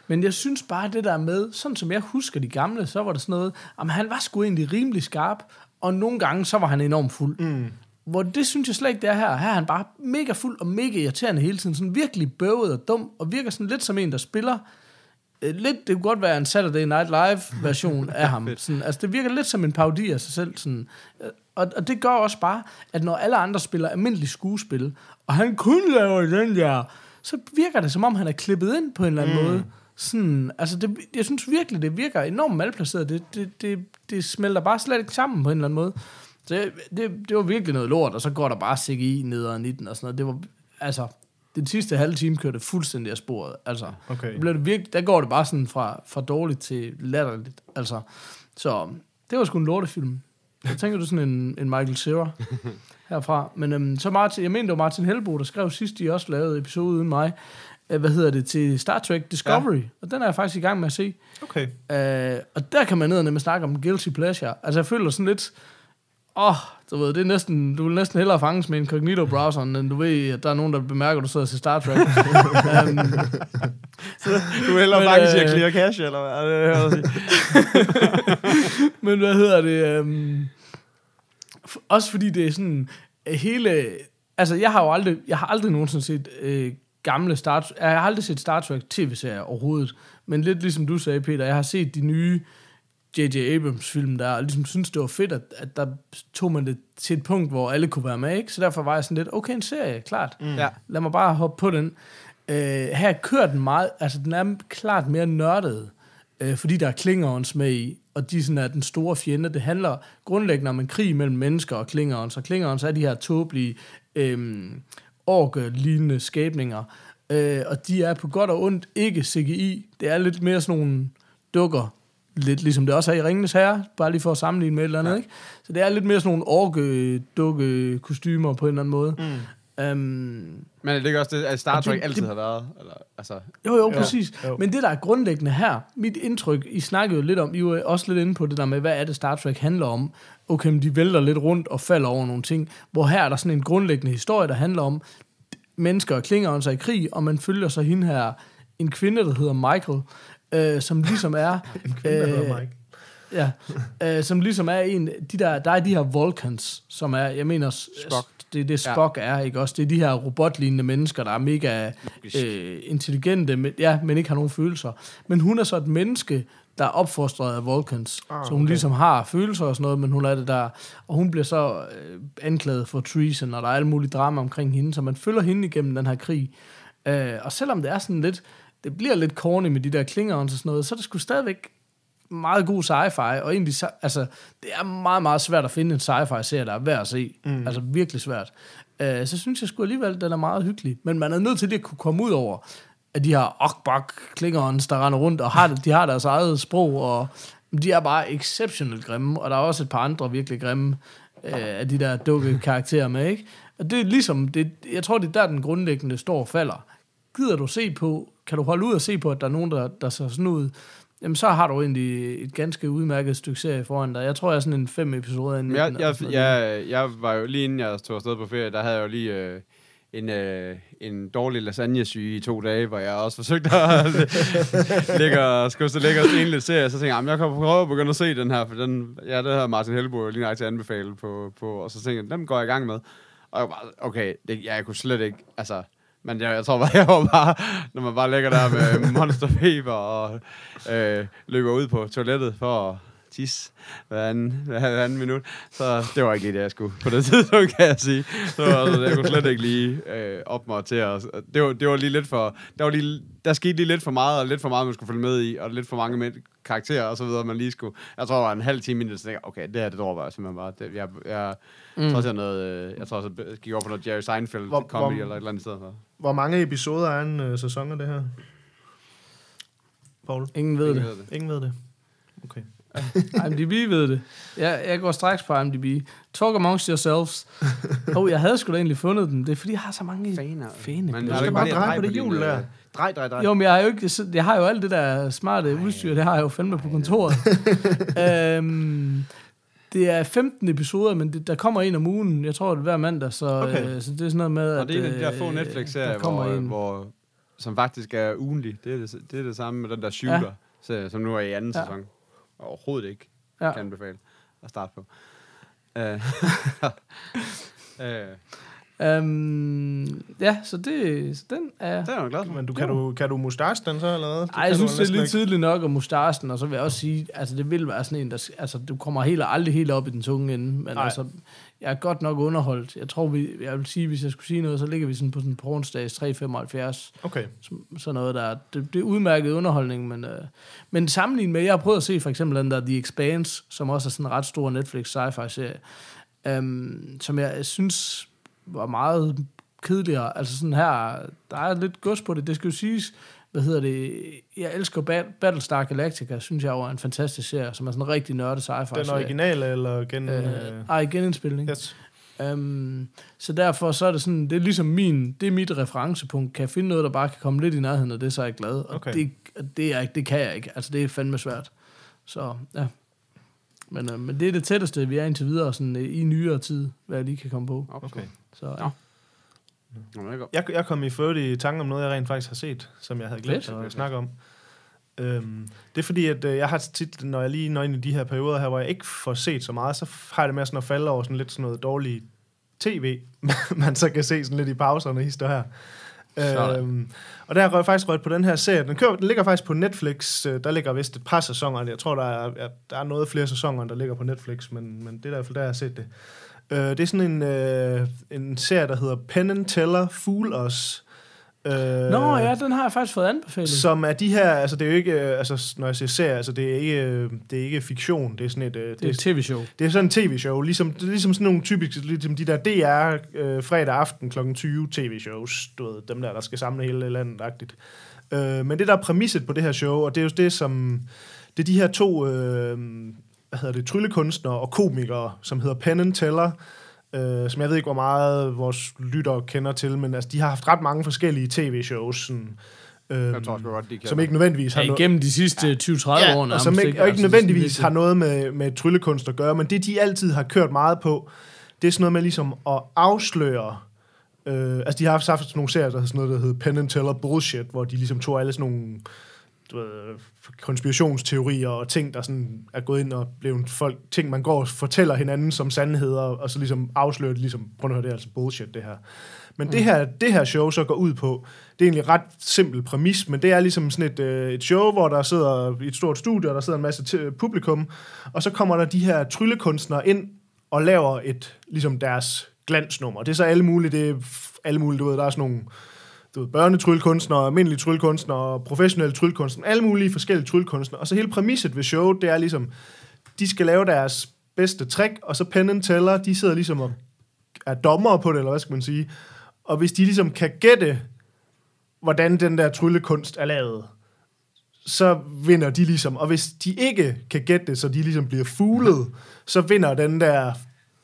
Men jeg synes bare, det der med, sådan som jeg husker de gamle, så var det sådan noget, jamen han var sgu egentlig rimelig skarp, og nogle gange, så var han enormt fuld. Mm. Hvor det synes jeg slet ikke, det er her. Her er han bare mega fuld og mega irriterende hele tiden. Sådan virkelig bøvet og dum, og virker sådan lidt som en, der spiller. Øh, Lidt, det kunne godt være en Saturday Night Live version af ham. Sådan, altså det virker lidt som en parodi af sig selv. Sådan. Og, og det gør også bare, at når alle andre spiller almindelig skuespil, og han kun laver den der, så virker det som om, han er klippet ind på en eller anden mm. måde. Sådan, altså det, jeg synes virkelig, det virker enormt malplaceret. Det, det, det, det smelter bare slet ikke sammen på en eller anden måde. Så det, det, det var virkelig noget lort, og så går der bare CGI nederen i den og sådan noget. Det var, altså, den sidste halve time kørte fuldstændig af sporet. Altså, Okay. der, blev det virkelig, der går det bare sådan fra, fra dårligt til latterligt. Altså, så det var sgu en lortefilm. Jeg tænker du sådan en, en Michael Cera herfra. Men øhm, så Martin, jeg mener, det var Martin Helbo, der skrev sidst, de også lavede episode uden mig. Øh, hvad hedder det? Til Star Trek Discovery. Ja. Og den er jeg faktisk i gang med at se. Okay. Øh, og der kan man ned og snakke om guilty pleasure. Altså, jeg føler sådan lidt... Åh, oh, du ved, det er næsten, du vil næsten hellere fanges med incognito-browseren, end du ved, at der er nogen, der bemærker, at du sidder ser Star Trek. um, Du vil hellere Men, faktisk øh, øh, clear cash, eller hvad? Men hvad hedder det? Um, også fordi det er sådan, øh, hele... Altså, jeg har jo aldrig, jeg har aldrig nogensinde set øh, gamle Star Jeg har aldrig set Star Trek tv-serier overhovedet. Men lidt ligesom du sagde, Peter, jeg har set de nye J.J. Abrams-film der, og ligesom synes, det var fedt, at, at der tog man det til et punkt, hvor alle kunne være med, ikke? Så derfor var jeg sådan lidt, okay, en serie, klart. Mm. Ja. Lad mig bare hoppe på den. Øh, her kører den meget, altså den er klart mere nørdet, øh, fordi der er Klingerons med i, og de sådan er den store fjende. Det handler grundlæggende om en krig mellem mennesker og Klingerons, og Klingerons er de her tåbelige, øh, orke-lignende skabninger, øh, og de er på godt og ondt ikke CGI. Det er lidt mere sådan nogle dukker, lidt ligesom det også er i Ringenes Herre, bare lige for at sammenligne med et eller andet, ja. ikke? Så det er lidt mere sådan nogle orke-dukke kostymer på en eller anden måde. Mm. Um, Men det er ikke også det, at Star Og det- Trek altid det- har været? Eller, altså, jo, jo, Ja, præcis. jo. Men det, der er grundlæggende her, mit indtryk, I snakkede jo lidt om, I var også lidt inde på det der med, hvad er det Star Trek handler om? Okay, men de vælter lidt rundt og falder over nogle ting. Hvor her er der sådan en grundlæggende historie, der handler om, mennesker og klinger sig i krig, og man følger så hende her, en kvinde, der hedder Michael, øh, som ligesom er... En kvinde, der hedder Mike. Ja, øh, som ligesom er en, de der, der er de her Vulcans, som er, jeg mener, Spock. det er det Spock ja. er, ikke også? Det er de her robotlignende mennesker, der er mega øh, intelligente, men, ja, men ikke har nogen følelser. Men hun er så et menneske, der er opfostret af Vulcans, Ah, ah, så hun okay. ligesom har følelser og sådan noget, men hun er det der, og hun bliver så øh, anklaget for treason, og der er alle mulige drama omkring hende, så man følger hende igennem den her krig. Øh, og selvom det er sådan lidt, det bliver lidt corny med de der klinger og sådan noget, så er det sgu stadigvæk meget god sci-fi, og egentlig, så- altså, det er meget, meget svært at finde en sci-fi-serie, der er værd at se. Mm. Altså, virkelig svært. Uh, så synes jeg sgu alligevel, den er meget hyggelig. Men man er nødt til at kunne komme ud over, at de her okbak klingerens der render rundt, og har, de har deres eget sprog, og de er bare exceptionelt grimme, og der er også et par andre virkelig grimme uh, af de der dukke karakterer med, ikke? Og det er ligesom, det, jeg tror, det er der, den grundlæggende står og falder. Gider du se på, kan du holde ud og se på, at der er nogen, der, der ser sådan ud, jamen så har du egentlig et ganske udmærket stykke serie foran dig. Jeg tror, jeg er sådan en fem episoder inden. Jeg, jeg, noget. jeg, jeg var jo lige inden jeg tog afsted på ferie, der havde jeg jo lige øh, en, øh, en dårlig lasagnesyge i to dage, hvor jeg også forsøgte at ligge og skulle så ligge og en lidt serie, så tænkte jeg, "Jamen, jeg kan prøve at begynde at se den her, for den, ja, det har Martin Helbo lige nok til at anbefale på, på, og så tænkte jeg, den går jeg i gang med. Og jeg var bare, okay, det, jeg kunne slet ikke, altså, men jeg, jeg tror bare, jeg var bare, når man bare ligger der med monster fever og øh, løber ud på toilettet for at tisse hver anden, hver anden minut, så det var ikke lige det, jeg skulle på det tidspunkt, kan jeg sige. Så altså, jeg kunne slet ikke lige øh, op mig til at, det var, det var lige lidt for, der, var lige, der skete lige lidt for meget, og lidt for meget, man skulle følge med i, og lidt for mange med, karakterer og så videre, man lige skulle, jeg tror, det var en halv time inden, så tænkte jeg, okay, det her, det dropper jeg simpelthen bare. Det, jeg, jeg, mm. tror også, jeg, noget, jeg tror også, jeg gik over på noget Jerry Seinfeld Hvor- comedy hvor- eller et eller andet sted. Så. Hvor mange episoder er en øh, sæson af det her? Paul? Ingen ved det. Ingen ved det. Okay. IMDb ved det. Jeg, jeg går straks på IMDb. Talk amongst yourselves. oh, jeg havde sgu da egentlig fundet den. Det er fordi, jeg har så mange Faner. Fane. Men Du skal bare dreje på det hjul øh, der. Drej, drej, drej. Jo, men jeg har jo ikke, jeg har jo alt det der smarte udstyr, det har jeg jo fandme på kontoret. øhm, det er 15 episoder, men det, der kommer en om ugen. Jeg tror, det er hver mandag, så, Okay. øh, så det er sådan noget med, Og at... det er en af de der øh, få Netflix-serier, hvor, en. hvor, som faktisk er ugenlig. Det er det, det, er det samme med den der shooter, ja. som nu er i anden ja. sæson. Og overhovedet ikke Ja. kan anbefale at starte på. Uh, uh, Øhm, ja, så, det, så den er... det er jeg glad for. Men du, kan, du, kan du mustache den så, eller hvad? Ej, jeg synes, det er lidt tidligt nok at mustachen, og så vil jeg også sige, altså det vil være sådan en, der, altså du kommer helt, aldrig helt op i den tunge ende, men Nej. Nej. altså, jeg er godt nok underholdt. Jeg tror, vi, jeg vil sige, hvis jeg skulle sige noget, så ligger vi sådan på sådan på onsdags 3,75, Okay. som- sådan noget der. Det, det er udmærket underholdning, men, øh, men sammenlignet med, jeg har prøvet at se for eksempel den der The Expanse, som også er sådan en ret stor Netflix sci-fi serie, øhm, som jeg synes var meget kedeligere. Altså sådan her, der er lidt gods på det. Det skal jo siges, hvad hedder det, jeg elsker Bat- Battlestar Galactica, synes jeg var en fantastisk serie, som er sådan en rigtig nørdet sci-fi Den originale, eller gen... Øh, Øh, ej, genindspilning. yes. Um, så derfor så er det sådan, det er ligesom min, det er mit referencepunkt. Kan jeg finde noget, der bare kan komme lidt i nærheden af det, så er jeg glad. Og Okay. det, det, er, ikke- det kan jeg ikke. Altså, det er fandme svært. Så, ja. Men, øh, men det er det tætteste, vi er indtil videre sådan, øh, i nyere tid, hvad jeg lige kan komme på. Okay. Så, ja. Godt. Jeg, jeg kom i ført i tanke om noget, jeg rent faktisk har set, som jeg havde glemt Fedt. at snakke om. Øhm, det er fordi, at øh, jeg har tit, når jeg lige når ind i de her perioder her, hvor jeg ikke får set så meget, så har jeg det med sådan at falde over sådan lidt sådan noget dårligt tv, man så kan se sådan lidt i pauserne, hister her. Sådan. Øhm, og der har jeg faktisk røget på den her serie. Den, kører, den ligger faktisk på Netflix. Øh, Der ligger vist et par sæsoner. Jeg tror, der er, der er noget flere sæsoner, der ligger på Netflix, men, men det er i hvert fald der, jeg har set det. Øh, det er sådan en, øh, en serie, der hedder Penn and Teller Fool Us. Øh, Nå ja, den har jeg faktisk fået anbefalet. Som er de her, altså det er jo ikke, øh, altså når jeg siger serie, altså det er ikke, øh, det er ikke fiktion, det er sådan et, øh, det er et tv-show. det er sådan en tv-show, ligesom, det er ligesom sådan nogle typiske, ligesom de der DR øh, fredag aften kl. 20 tv-shows, du ved, dem der, der skal samle hele landet-agtigt. Øh, men det der er præmisset på det her show, og det er jo det, som, det er de her to, øh, hvad hedder det, tryllekunstnere og komikere, som hedder Penn and Teller, øh, som jeg ved ikke, hvor meget vores lyttere kender til, men altså, de har haft ret mange forskellige tv-shows, sådan, øh, Jeg tror godt, de kan. som ikke nødvendigvis har Ja, noget... igennem de sidste 20-30 år Ja, nærmest. og som ikke, og ikke Altså, nødvendigvis har noget med, med tryllekunst at gøre, men det, de altid har kørt meget på, det er sådan noget med ligesom at afsløre... Øh, altså, de har haft haft nogle serier, der hedder sådan noget, der hedder Penn and Teller Bullshit, hvor de ligesom tog alle sådan nogle du ved, konspirationsteorier og ting, der sådan er gået ind og blevet folk, ting, man går og fortæller hinanden som sandheder, og så ligesom afslører det, ligesom, prøv at høre, det er altså bullshit, det her. Men mm. det, her, det her show så går ud på, det er egentlig ret simpel præmis, men det er ligesom sådan et, øh, et show, hvor der sidder i et stort studie, og der sidder en masse publikum, og så kommer der de her tryllekunstnere ind og laver et, ligesom deres glansnummer. Det er så alle mulige, det er alle mulige, du ved, der er sådan nogle du ved, børnetryllekunstnere, almindelige tryllekunstnere, professionelle tryllekunstnere, alle mulige forskellige tryllekunstnere. Og så hele præmisset ved showet, det er ligesom, de skal lave deres bedste trick, og så Penn and Teller, de sidder ligesom og er dommere på det, eller hvad skal man sige. Og hvis de ligesom kan gætte, hvordan den der tryllekunst er lavet, så vinder de ligesom. Og hvis de ikke kan gætte det, så de ligesom bliver fuglet, så vinder den der,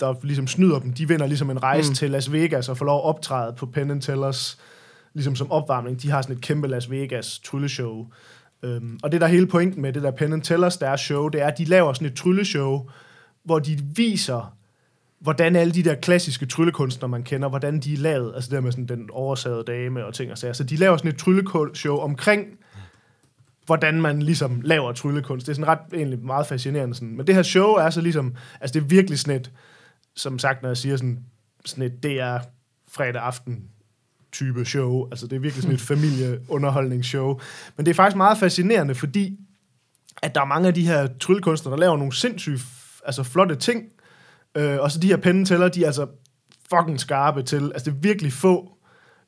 der ligesom snyder dem, de vinder ligesom en rejse mm. til Las Vegas og får lov at optræde på Penn Tellers ligesom som opvarmning. De har sådan et kæmpe Las Vegas trylleshow. Øhm, og det der er hele pointen med det der Penn Tellers, deres show, det er, at de laver sådan et trylleshow, hvor de viser, hvordan alle de der klassiske tryllekunstnere, man kender, hvordan de er lavet. Altså det der med sådan den oversagede dame og ting og sager. Så de laver sådan et trylleshow omkring, hvordan man ligesom laver tryllekunst. Det er sådan ret egentlig meget fascinerende. Sådan. Men det her show er så ligesom, altså det er virkelig sådan et, som sagt, når jeg siger sådan, sådan et DR fredag aften type show. Altså det er virkelig sådan et familieunderholdningsshow. Men det er faktisk meget fascinerende, fordi at der er mange af de her tryllekunstnere, der laver nogle sindssygt altså flotte ting. Øh, og så de her pennetæller, de er altså fucking skarpe til. Altså det er virkelig få,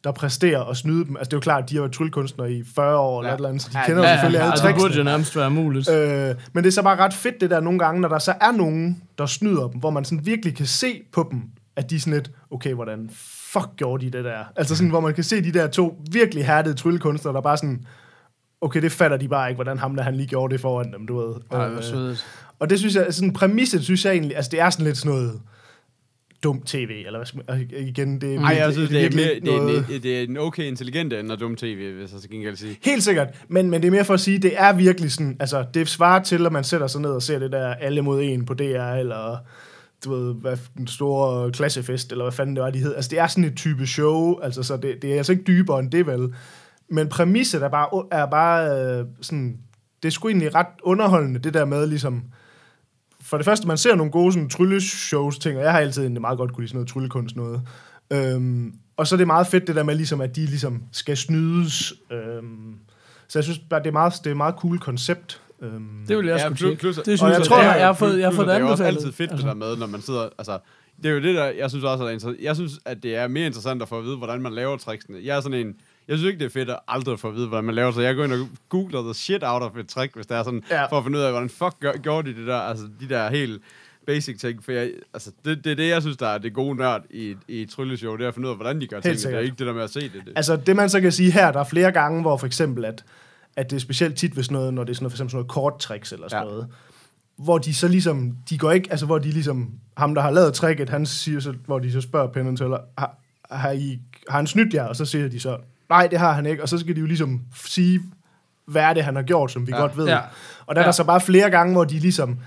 der præsterer at snyde dem. Altså det er jo klart, at de har været tryllekunstnere i 40 år eller Ja. et eller andet, så de Ja, kender Ja, jo selvfølgelig ja, alle altså, det burde tricksene. jo nærmest være muligt. Øh, men det er så bare ret fedt det der nogle gange, når der så er nogen, der snyder dem, hvor man sådan virkelig kan se på dem, at de er sådan lidt, okay, hvordan fuck gjorde de det der? Altså sådan, hvor man kan se de der to virkelig hærdede tryllekunstnere, der bare sådan, okay, det fatter de bare ikke, hvordan ham der han lige gjorde det foran dem, du ved. Ej, Øh, hvor svedigt. og det synes jeg, sådan præmisset synes jeg egentlig, altså det er sådan lidt sådan noget dumt tv, eller hvad skal man, igen, det er Nej, jeg synes, det er, mere, ikke det, er, noget- en- det er en okay intelligent end dum tv, hvis jeg så gengæld sige. Helt sikkert, men, men det er mere for at sige, det er virkelig sådan, altså det svarer til, at man sætter sig ned og ser det der alle mod en på DR, eller du ved, hvad, den store klassefest, eller hvad fanden det var, de hed. Altså det er sådan et type show, altså så det, det er altså ikke dybere end det vel. Men præmisset er bare, er bare øh, sådan, det er sgu egentlig ret underholdende, det der med ligesom, for det første, man ser nogle gode sådan, trylleshows ting, og jeg har altid egentlig meget godt kunne lide sådan noget tryllekunst noget. Øhm, og så er det meget fedt det der med, ligesom, at de ligesom skal snydes. Øhm, så jeg synes bare, det er meget, det er et meget cool koncept. Øhm, Det vil jeg Ja, sgu plus- plus- Det og synes jeg jeg, tror, jeg, at- jeg, har fået, jeg har fået det det er også altid fedt, Altså, det der med, når man sidder, altså, det er jo det der, jeg synes også er interessant. Jeg synes, at det er mere interessant at få at vide, hvordan man laver tricksene. Jeg er sådan en, jeg synes ikke, det er fedt at aldrig få at vide, hvordan man laver, så jeg går ind og googler the shit out of et trick, hvis det er sådan, Ja. for at finde ud af, hvordan fuck gør, gjorde de det der, altså de der helt basic ting, for jeg, altså, det, det er det, jeg synes, der er det gode nørd i, i et trylleshow, det er at finde ud af, hvordan de gør tingene. Det er ikke det der med at se det. det. Altså det man så kan sige her, der er flere gange, hvor for eksempel, at, at det er specielt tit sådan noget, når det er sådan noget, for eksempel sådan noget korttricks eller sådan ja. Noget, hvor de så ligesom, de går ikke, altså hvor de ligesom, ham der har lavet tricket, han siger så, hvor de så spørger Penn Teller, har, har, I, har han snydt jer? Og så siger de så, nej, det har han ikke, og så skal de jo ligesom sige, hvad er det, han har gjort, som vi ja. Godt ved. Ja. Og der er Ja. der så bare flere gange, hvor de ligesom,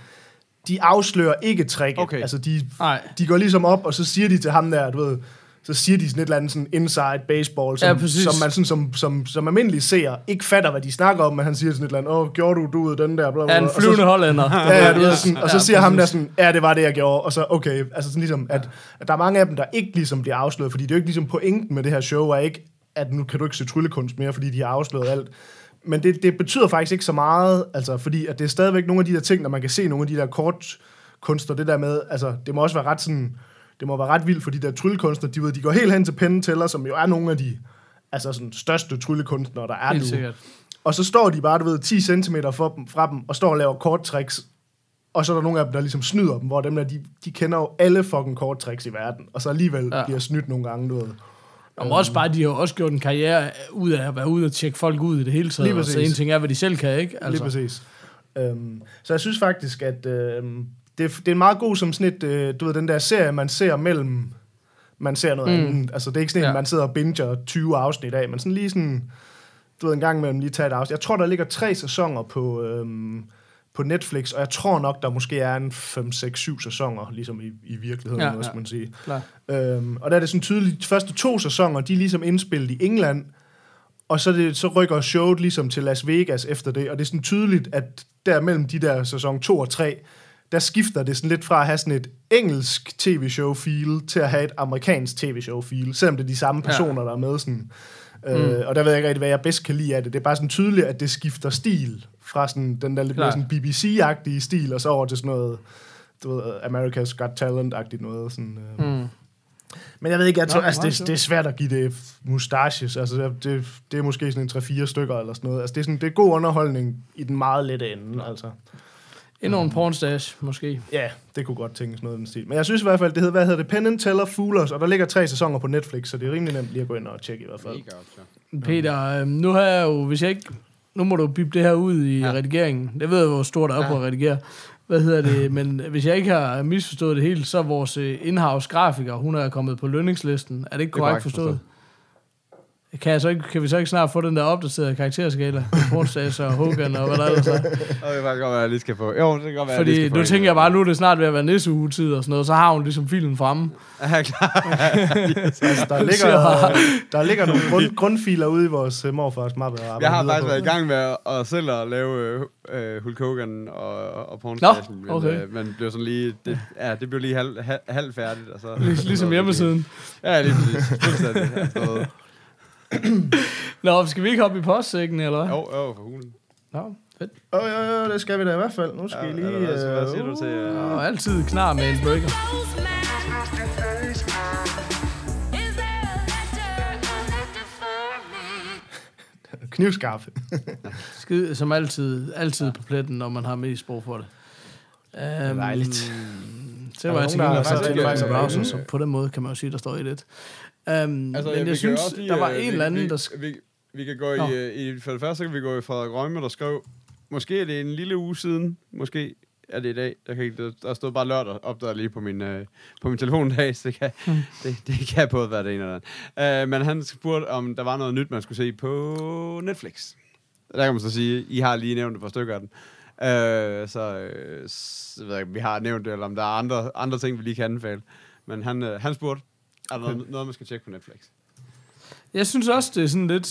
de afslører ikke tricket. Okay. Altså de, Nej. de går ligesom op, og så siger de til ham der, du ved, så siger de sådan et eller andet sådan inside baseball, som, Ja, præcis. som man sådan, som, som, som almindelig ser ikke fatter, hvad de snakker om, men han siger sådan et eller andet, åh, gjorde du, du ud den der, bla, bla, en bla. Og så- flyvende hollænder. Ja, ja, du ved, sådan, og så Ja, siger ham der sådan, ja, det var det, jeg gjorde, og så, okay, altså sådan ligesom, at, at der er mange af dem, der ikke ligesom bliver afsløret, fordi det er jo ikke ligesom pointen med det her show, er ikke, at nu kan du ikke se tryllekunst mere, fordi de har afsløret alt. Men det, det betyder faktisk ikke så meget, altså, fordi at det er stadigvæk nogle af de der ting, når man kan se nogle af de der kortkunster, det der med, altså, det må også være ret sådan, det må være ret vildt for de der tryllekunstnere, de, ved, de går helt hen til Penn som jo er nogle af de altså sådan største tryllekunstnere, der er Helt nu. sikkert. Og så står de bare, du ved, 10 cm for dem, fra dem, og står og laver korttricks. Og så er der nogle af dem, der ligesom snyder dem, hvor dem der, de, de kender jo alle fucking korttricks i verden. Og så alligevel Ja. bliver snydt nogle gange, du ved. Og også bare, de har også gjort en karriere ud af at være ude og tjekke folk ud i det hele taget. Lige Så en ting er, hvad de selv kan, ikke? Altså. Lige præcis. Øhm, så jeg synes faktisk, at øhm, det, er, det er meget god som sådan et, øh, du ved, den der serie, man ser mellem, man ser noget Mm. andet. Altså det er ikke sådan, Ja. man sidder og binger 20 afsnit af, men sådan lige sådan, du ved, en gang imellem lige tage et afsnit. Jeg tror, der ligger tre sæsoner på, øhm, på Netflix, og jeg tror nok, der måske er en 5, 6, 7 sæsoner, ligesom i, i virkeligheden, Ja, ja, ja. man sige. Klar. Øhm, og der er det sådan tydeligt, de første to sæsoner, de er ligesom indspillet i England, og så, det, så rykker showet ligesom til Las Vegas efter det, og det er sådan tydeligt, at der mellem de der sæson 2 og 3, der skifter det sådan lidt fra at have sådan et engelsk tv-show-feel til at have et amerikansk tv-show-feel, selvom det er de samme Ja. personer, der er med. Sådan. Øh, og der ved jeg ikke rigtig, hvad jeg bedst kan lide af det. Det er bare sådan tydeligt, at det skifter stil fra sådan den der lidt mere sådan BBC-agtige stil, og så over til sådan noget, du ved, America's Got Talent-agtigt noget. Sådan, øh. Mm. Men jeg ved ikke, jeg tror, Nå, altså, det, det er svært at give det mustaches. Altså, det, det, det er måske sådan en 3-4 stykker eller sådan noget. Altså, det er, sådan, det er god underholdning i den meget lette ende, altså. Endnu en pornstash, måske. Ja, det kunne godt tænkes noget i den stil. Men jeg synes i hvert fald, det hedder, hvad hedder det? Penn and Teller Foolers, og der ligger tre sæsoner på Netflix, så det er rimelig nemt lige at gå ind og tjekke i hvert fald. Peter, øh, nu har jeg jo, hvis jeg ikke... Nu må du bippe det her ud i Ja. redigeringen. Det ved jeg, hvor stort der er Ja. på at redigere. Hvad hedder det? Men hvis jeg ikke har misforstået det helt, så er vores øh, in-house grafiker, hun er kommet på lønningslisten. Er det ikke Det korrekt korrekt forstået? Kan, jeg så ikke, kan vi så ikke snart få den der opdaterede karakterskala? Pornstage og Hogan og hvad der ellers er? Og det kan godt være, jeg lige skal få... Jo, det kan godt være, at jeg Fordi lige skal nu tænker jeg bare, nu er det snart ved at være nisseugetid og sådan noget, så har hun ligesom filen fremme. Ja, klar. Altså, der, ligger, Så- der ligger nogle grund, grundfiler ude i vores uh, morfars mappe. Jeg har faktisk været i gang med at, at selv at lave øh, Hulk Hogan og, og pornstation, Nå, okay. men, øh, men det blev sådan lige, det, ja, det blev lige halv, halv, halv færdigt. Og så, Lig- Ligesom hjemmesiden. Ja, lige præcis. Fuldstændig. Altså, Nå, skal vi ikke hoppe i postsækken, eller hvad? jo, jo, for hulen. Nå, fedt. Åh, oh, jo, jo, det skal vi da i hvert fald. Nu skal Ja, ja, lige... hvad, så hvad siger du til... øh, Og altid knar med en breaker. knivskarp. Skid, som altid, altid på pletten, når man har mest brug for det. Um, Dejligt. Så Er var jeg til gengæld det er så på den måde kan man jo sige, der står i det. Um, altså, men kan jeg synes, også lige, der var øh, en vi- eller anden, vi, der... sk- Vi, vi kan gå Nå. i, øh, i... For det første så kan vi gå i Frederik Rømme, der skrev... Måske er det en lille uge siden. Måske er det i dag. Jeg kan ikke, der, stod bare lørdag opdaget lige på min, øh, på min telefon dag, så det kan, Hmm. det, det kan både være det ene eller andet. Uh, men han spurgte, om der var noget nyt, man skulle se på Netflix. Der kan man så sige, I har lige nævnt et par stykker af dem. Uh, så øh, s- jeg ved om vi har nævnt det, eller om der er andre, andre ting, vi lige kan anbefale. Men han, øh, han spurgte, er der noget, noget, man skal tjekke på Netflix? Jeg synes også, det er sådan lidt...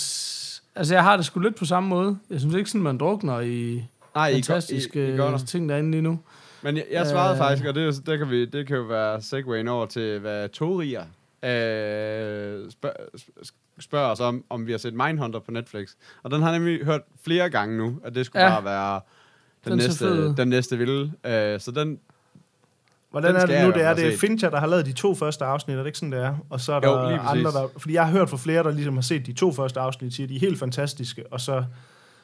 Altså, jeg har det sgu lidt på samme måde. Jeg synes ikke sådan, man drukner i Nej, I, fantastiske I, I gør der. ting derinde lige nu. Men jeg, jeg svarede Øh. faktisk, og det, det, kan vi, det kan jo være segwayen over til, hvad Torier øh, spørger, spørger os om, om vi har set Mindhunter på Netflix. Og den har jeg nemlig hørt flere gange nu, at det skulle Ja. bare være den, Den næste, den næste vilde. Øh, så den, Hvordan Den er det nu? Det er det se. Fincher, der har lavet de to første afsnit, er det ikke sådan, det er? Og så er Jo, der lige præcis. andre, der... Fordi jeg har hørt fra flere, der ligesom har set de to første afsnit, siger, de er helt fantastiske, og så,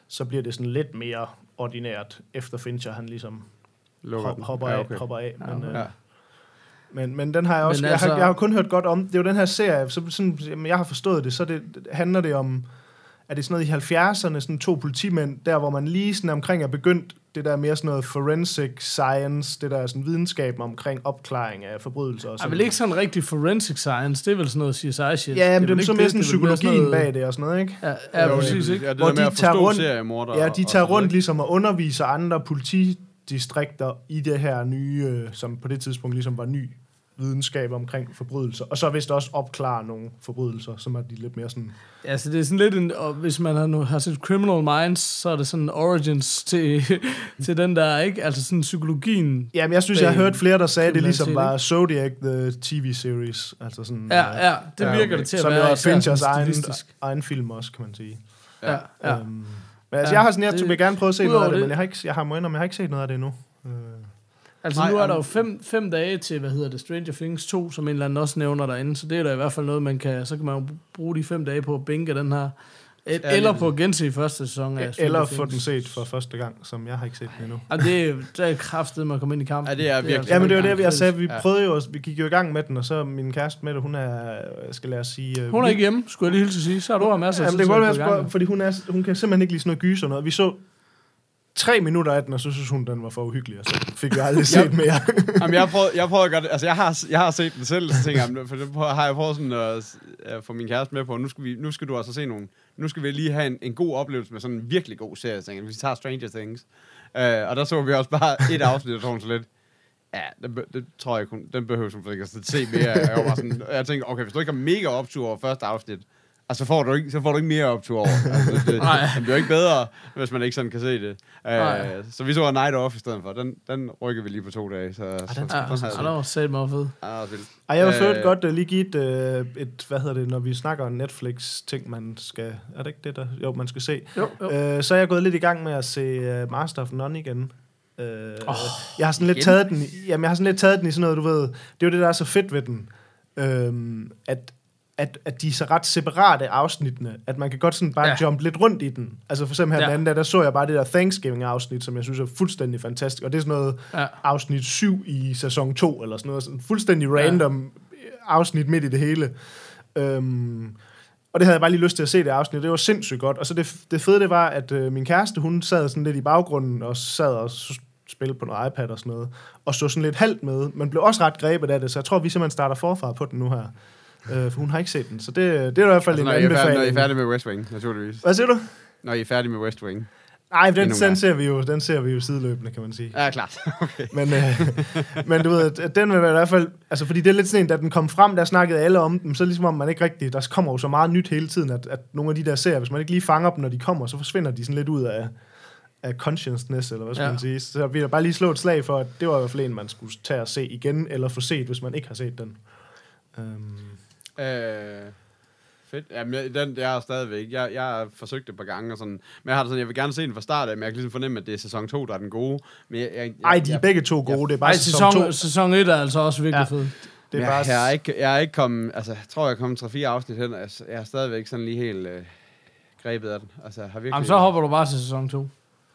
så bliver det sådan lidt mere ordinært, efter Fincher, han ligesom lukker hop, hopper, ja, af, okay. hopper af. Ja, Men, okay. øh, Ja. men, men den har jeg også... Men Jeg, har, altså- jeg har kun hørt godt om... Det er jo den her serie, så sådan, jamen, jeg har forstået det, så det, handler det om... Er det sådan noget i 70'erne, sådan to politimænd, der hvor man lige sådan omkring er begyndt det der mere sådan noget forensic science, det der sådan videnskab omkring opklaring af forbrydelser og Er sådan vel ikke sådan rigtig forensic science, det er vel sådan noget CSI-shit. Ja, men det er vel så mere sådan Det er psykologien noget- bag det og sådan noget, ikke? Ja, ja Jo, præcis, ikke? Ja, det Hvor der med de at tager forstå rundt- seriemorder. Ja, de tager sådan rundt noget. ligesom og underviser andre politidistrikter i det her nye, øh, som på det tidspunkt ligesom var ny videnskab omkring forbrydelser. Og så vist også opklare nogle forbrydelser, som er de lidt mere sådan... Ja, så det er sådan lidt en, og hvis man har, har set Criminal Minds, så er det sådan origins til, til den der, ikke? Altså sådan psykologien. Jamen, jeg synes, jeg har hørt flere, der sagde, det ligesom var Zodiac, the TV-series. Altså sådan, Ja, øh, ja, det ja, virker det til at som være. jo er især Finchers egen, egen film også, kan man sige. Ja, ja. Øhm, men altså, Ja, jeg har sådan, jeg det- vil gerne prøve at se noget af det, det- men jeg har ikke, jeg har, jeg har ikke set noget af det endnu. Øh, Altså Nej, nu er der jo fem, fem dage til, hvad hedder det, Stranger Things 2, som en eller anden også nævner derinde, så det er da i hvert fald noget, man kan, så kan man jo bruge de fem dage på at bænke den her, et, Ja, eller lige på at gense første sæson af Stranger Eller få den set for første gang, som jeg har ikke set den endnu. Og det, er- det er kraftet med at komme ind i kampen. Ja, det er virkelig- Ja, men det var det, jeg sagde. Vi Ja. prøvede jo, vi gik jo i gang med den, og så min kæreste med det, hun er, skal lade os sige... øh, Hun er ikke hjemme, skulle jeg lige hilse sige. Så har du har masser af tid det kan godt være, fordi hun, er, hun kan simpelthen ikke lide sådan noget gys og noget. Vi så tre minutter af den, og så synes hun, den var for uhyggelig, og så fik vi aldrig set mere. Jamen, jeg prøvet, jeg gøre det. Altså, jeg har, jeg har set den selv, så tænker jeg, for det har jeg prøvet sådan at at få min kæreste med på. Nu skal, vi, nu skal du altså se nogle... Nu skal vi lige have en, en god oplevelse med sådan en virkelig god serie, tænker jeg. Vi tager Stranger Things. Uh, og der så vi også bare et afsnit, og så hun så lidt... Ja, det, det tror jeg hun, den behøver hun ikke at se mere. Jeg, var sådan, jeg tænker, okay, hvis du ikke har mega optur over første afsnit, altså, så får du ikke, så får du ikke mere optur over. Altså, det, det bliver ikke bedre, hvis man ikke sådan kan se det. Uh, så vi så A Night Off i stedet for. Den, den rykker vi lige på to dage. Så, så, Ja, sådan ja, havde det vi. var sat mig fed. Ja, vildt. Ej, jeg vil Øh, øh, godt uh, lige give et, uh, et, hvad hedder det, når vi snakker om Netflix-ting, man skal, er det ikke det, der, jo, man skal se. Jo, jo. Uh, så er jeg gået lidt i gang med at se uh, Master of None igen. Uh, oh, jeg har sådan lidt igen? taget den, i- jamen jeg har sådan lidt taget den i sådan noget, du ved, det er jo det, der er så fedt ved den, uh, at at, at de er så ret separate afsnittene, at man kan godt sådan bare Ja. ja. jump lidt rundt i den. Altså for eksempel her Ja. den anden, der, der så jeg bare det der Thanksgiving-afsnit, som jeg synes er fuldstændig fantastisk, og det er sådan noget, Ja. afsnit 7 i sæson 2, eller sådan noget. Sådan fuldstændig random ja. afsnit midt i det hele. Øhm, og det havde jeg bare lige lyst til at se det afsnit. Det var sindssygt godt. Og så det, det fede, det var, at øh, min kæreste, hun sad sådan lidt i baggrunden, og sad og s- spillede på noget iPad og sådan noget, og så sådan lidt halvt med, men blev også ret grebet af det, så jeg tror, vi simpelthen starter forfra på den nu her. Øh, for hun har ikke set den, så det, det er i hvert fald Altså, en når, I er færdige, når I er anbefaling. færdige med West Wing, naturligvis. Hvad siger du? Når I er færdige med West Wing. Nej, den, den, ser vi jo, den ser vi jo sideløbende, kan man sige. Ja, klart. Okay. Men, øh, men du ved, at den vil være i hvert fald... Altså, fordi det er lidt sådan en, da den kom frem, der snakkede alle om dem, så ligesom om man ikke rigtig... Der kommer jo så meget nyt hele tiden, at, at nogle af de der serier, hvis man ikke lige fanger dem, når de kommer, så forsvinder de sådan lidt ud af, af consciousness, eller hvad skal Ja. man sige. Så vil jeg bare lige slå et slag for, at det var i hvert fald en, man skulle tage og se igen, eller få set, hvis man ikke har set den. Um, Øh, fedt. Jamen, jeg, den, jeg har stadigvæk. Jeg, jeg har forsøgt det et par gange og sådan. Men jeg har det sådan, jeg vil gerne se den fra start af, men jeg kan ligesom fornemme, at det er sæson 2, der er den gode. Men jeg, jeg, jeg, ej, de er jeg, begge to gode, det er bare Ej, sæson, sæson, 2. sæson 1 er altså også virkelig Ja. fed. Det er jeg, bare... jeg, er ikke, jeg er ikke kommet, altså, jeg tror, jeg er kommet 3-4 afsnit hen, og jeg, jeg er stadigvæk sådan lige helt øh, grebet af den. Altså, jeg har virkelig... Jamen, så hopper du bare til sæson 2.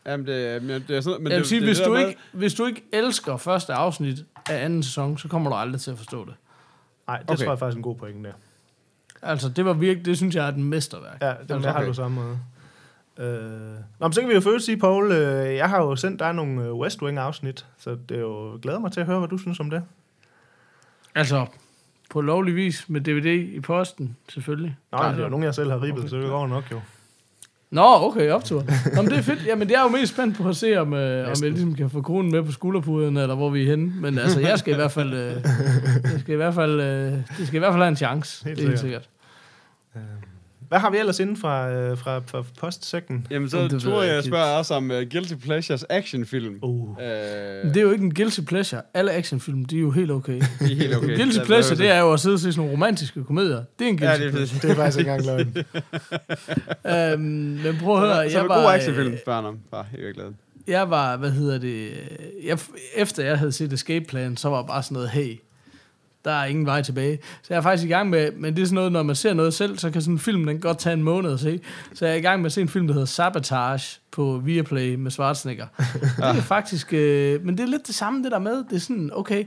Jamen, det, men det er sådan, men Jeg vil det, sige, det, hvis, det du der med- ikke, hvis du ikke elsker første afsnit af anden sæson, så kommer du aldrig til at forstå det. Nej, det Okay. tror jeg faktisk er en god pointe der. Altså, det var virkelig, det synes jeg er et mesterværk. Ja, den Altså, altså, har okay. du samme måde. Øh, nå, men så kan vi jo først sige, Paul, øh, jeg har jo sendt dig nogle øh, West Wing-afsnit, så det er jo glæder mig til at høre, hvad du synes om det. Altså, på lovlig vis med DVD i posten, selvfølgelig. Men det er jo nogen, jeg selv har ribbet, så det går nok jo. Nå, okay, optur. Nå, men det er fedt. Jamen, det er jo mest spændt på at se, om, øh, om jeg ligesom kan få kronen med på skulderpuden, eller hvor vi er henne. Men altså, jeg skal i hvert fald, øh, jeg skal i hvert fald, øh, det skal i hvert fald have en chance. Helt det er helt sikkert. sikkert. Hvad har vi ellers inden fra, øh, fra, fra postsækken? Jamen, så det tror jeg jeg, spørger også om uh, Guilty Pleasures actionfilm. Uh. Øh, Men det er jo ikke en guilty pleasure. Alle actionfilm, de er jo helt okay. det er helt okay. En guilty Der- pleasure, det er jo at sidde og se sådan nogle romantiske komedier. Det er en Ja, guilty det er pleasure. Det er faktisk ikke engang løgn. Øhm, men prøv at høre, Så er jeg der gode var, actionfilm, øh, spørger han om. Bare i virkeligheden. jeg var, hvad hedder det, jeg, efter jeg havde set Escape Plan, så var jeg bare sådan noget, hey, der er ingen vej tilbage. Så jeg er faktisk i gang med, men det er sådan noget, når man ser noget selv, så kan sådan en film, den godt tage en måned at se. Så jeg er i gang med at se en film, der hedder Sabotage på Viaplay med Schwarzenegger. det er faktisk, øh, men det er lidt det samme, det der med. Det er sådan, okay,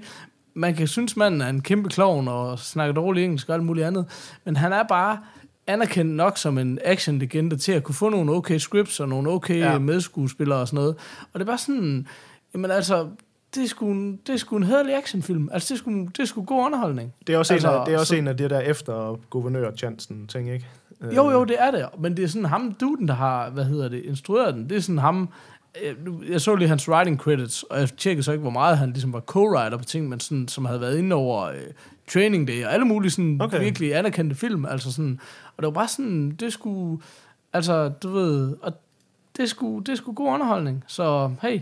man kan synes, manden er en kæmpe klovn og snakker dårligt engelsk og alt muligt andet, men han er bare anerkendt nok som en action-legende til at kunne få nogle okay scripts og nogle okay. Ja. medskuespillere og sådan noget. Og det er bare sådan, jamen altså, det er sgu en, det er sgu en hederlig actionfilm. Altså, det er sgu, det er sgu god underholdning. Det er også, Altså, en, af, det er også så- en af det der efter guvernør chancen ting, ikke? Øh, Jo, jo, det er det. Men det er sådan ham, duden, der har, hvad hedder det, instrueret den. Det er sådan ham, øh, jeg så lige hans writing credits, og jeg tjekkede så ikke, hvor meget han ligesom var co-writer på ting, men sådan, som havde været inde over øh, Training Day, og alle mulige sådan. Okay. virkelig anerkendte film, altså sådan, og det var bare sådan, det skulle, altså, du ved, og det skulle, det skulle god underholdning, så hey,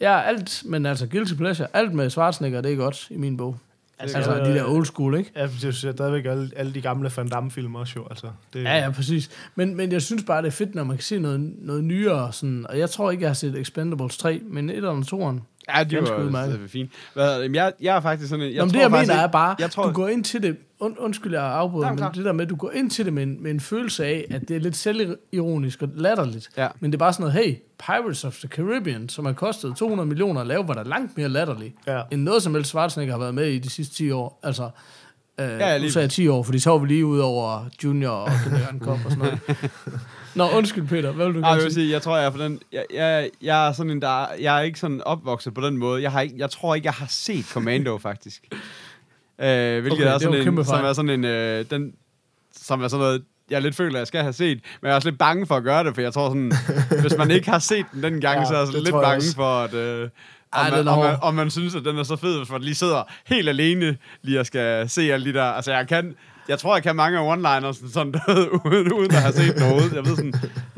ja, alt, men altså guilty pleasure, alt med Schwarzenegger, det er godt i min bog. Altså, Altså, de der old school, ikke? Ja, jeg synes stadigvæk alle, alle de gamle Van Damme-film også jo, altså. Det, Ja, ja, præcis. Men, men jeg synes bare, det er fedt, når man kan se noget, noget nyere. Sådan, og jeg tror ikke, jeg har set Expendables 3, men 1 og 2'eren. Ja, de var udmærket. øh, fint. Hvad, jeg, jeg er faktisk sådan en... Jeg Nå, tror det jeg faktisk mener er bare, jeg tror, du går ind til det, und, undskyld jeg afbryder, men klar. det der med, at du går ind til det med en, med en følelse af, at det er lidt selvironisk og latterligt. Ja. Men det er bare sådan noget, hey, Pirates of the Caribbean, som har kostet 200 millioner at lave, var der langt mere latterligt, Ja. end noget som helst Schwarzenegger har været med i de sidste 10 år. Altså, øh, Ja, lige nu sagde jeg 10 år, fordi så var vi lige ud over Junior og Kindergarten Cup og sådan noget. Nå, undskyld Peter, hvad vil du gerne jeg vil sige? jeg tror, jeg er, for den, jeg, jeg, jeg er sådan en, der, jeg er ikke sådan opvokset på den måde. Jeg, har ikke, jeg tror ikke, jeg har set Commando, faktisk. Øh, hvilket Okay, er er sådan en som er sådan en, øh, den, som er sådan noget, jeg lidt føler, jeg skal have set, men jeg er også lidt bange for at gøre det, for jeg tror sådan, hvis man ikke har set den den gang, Ja, så er jeg sådan lidt jeg bange også. for, at... Øh, Ej, om, man, om, man, om man synes, at den er så fed, hvis man lige sidder helt alene lige og skal se alle de der... Altså, jeg kan... Jeg tror, jeg kan mange af one-liners sådan noget, uden, uden at have set noget. Jeg ved sådan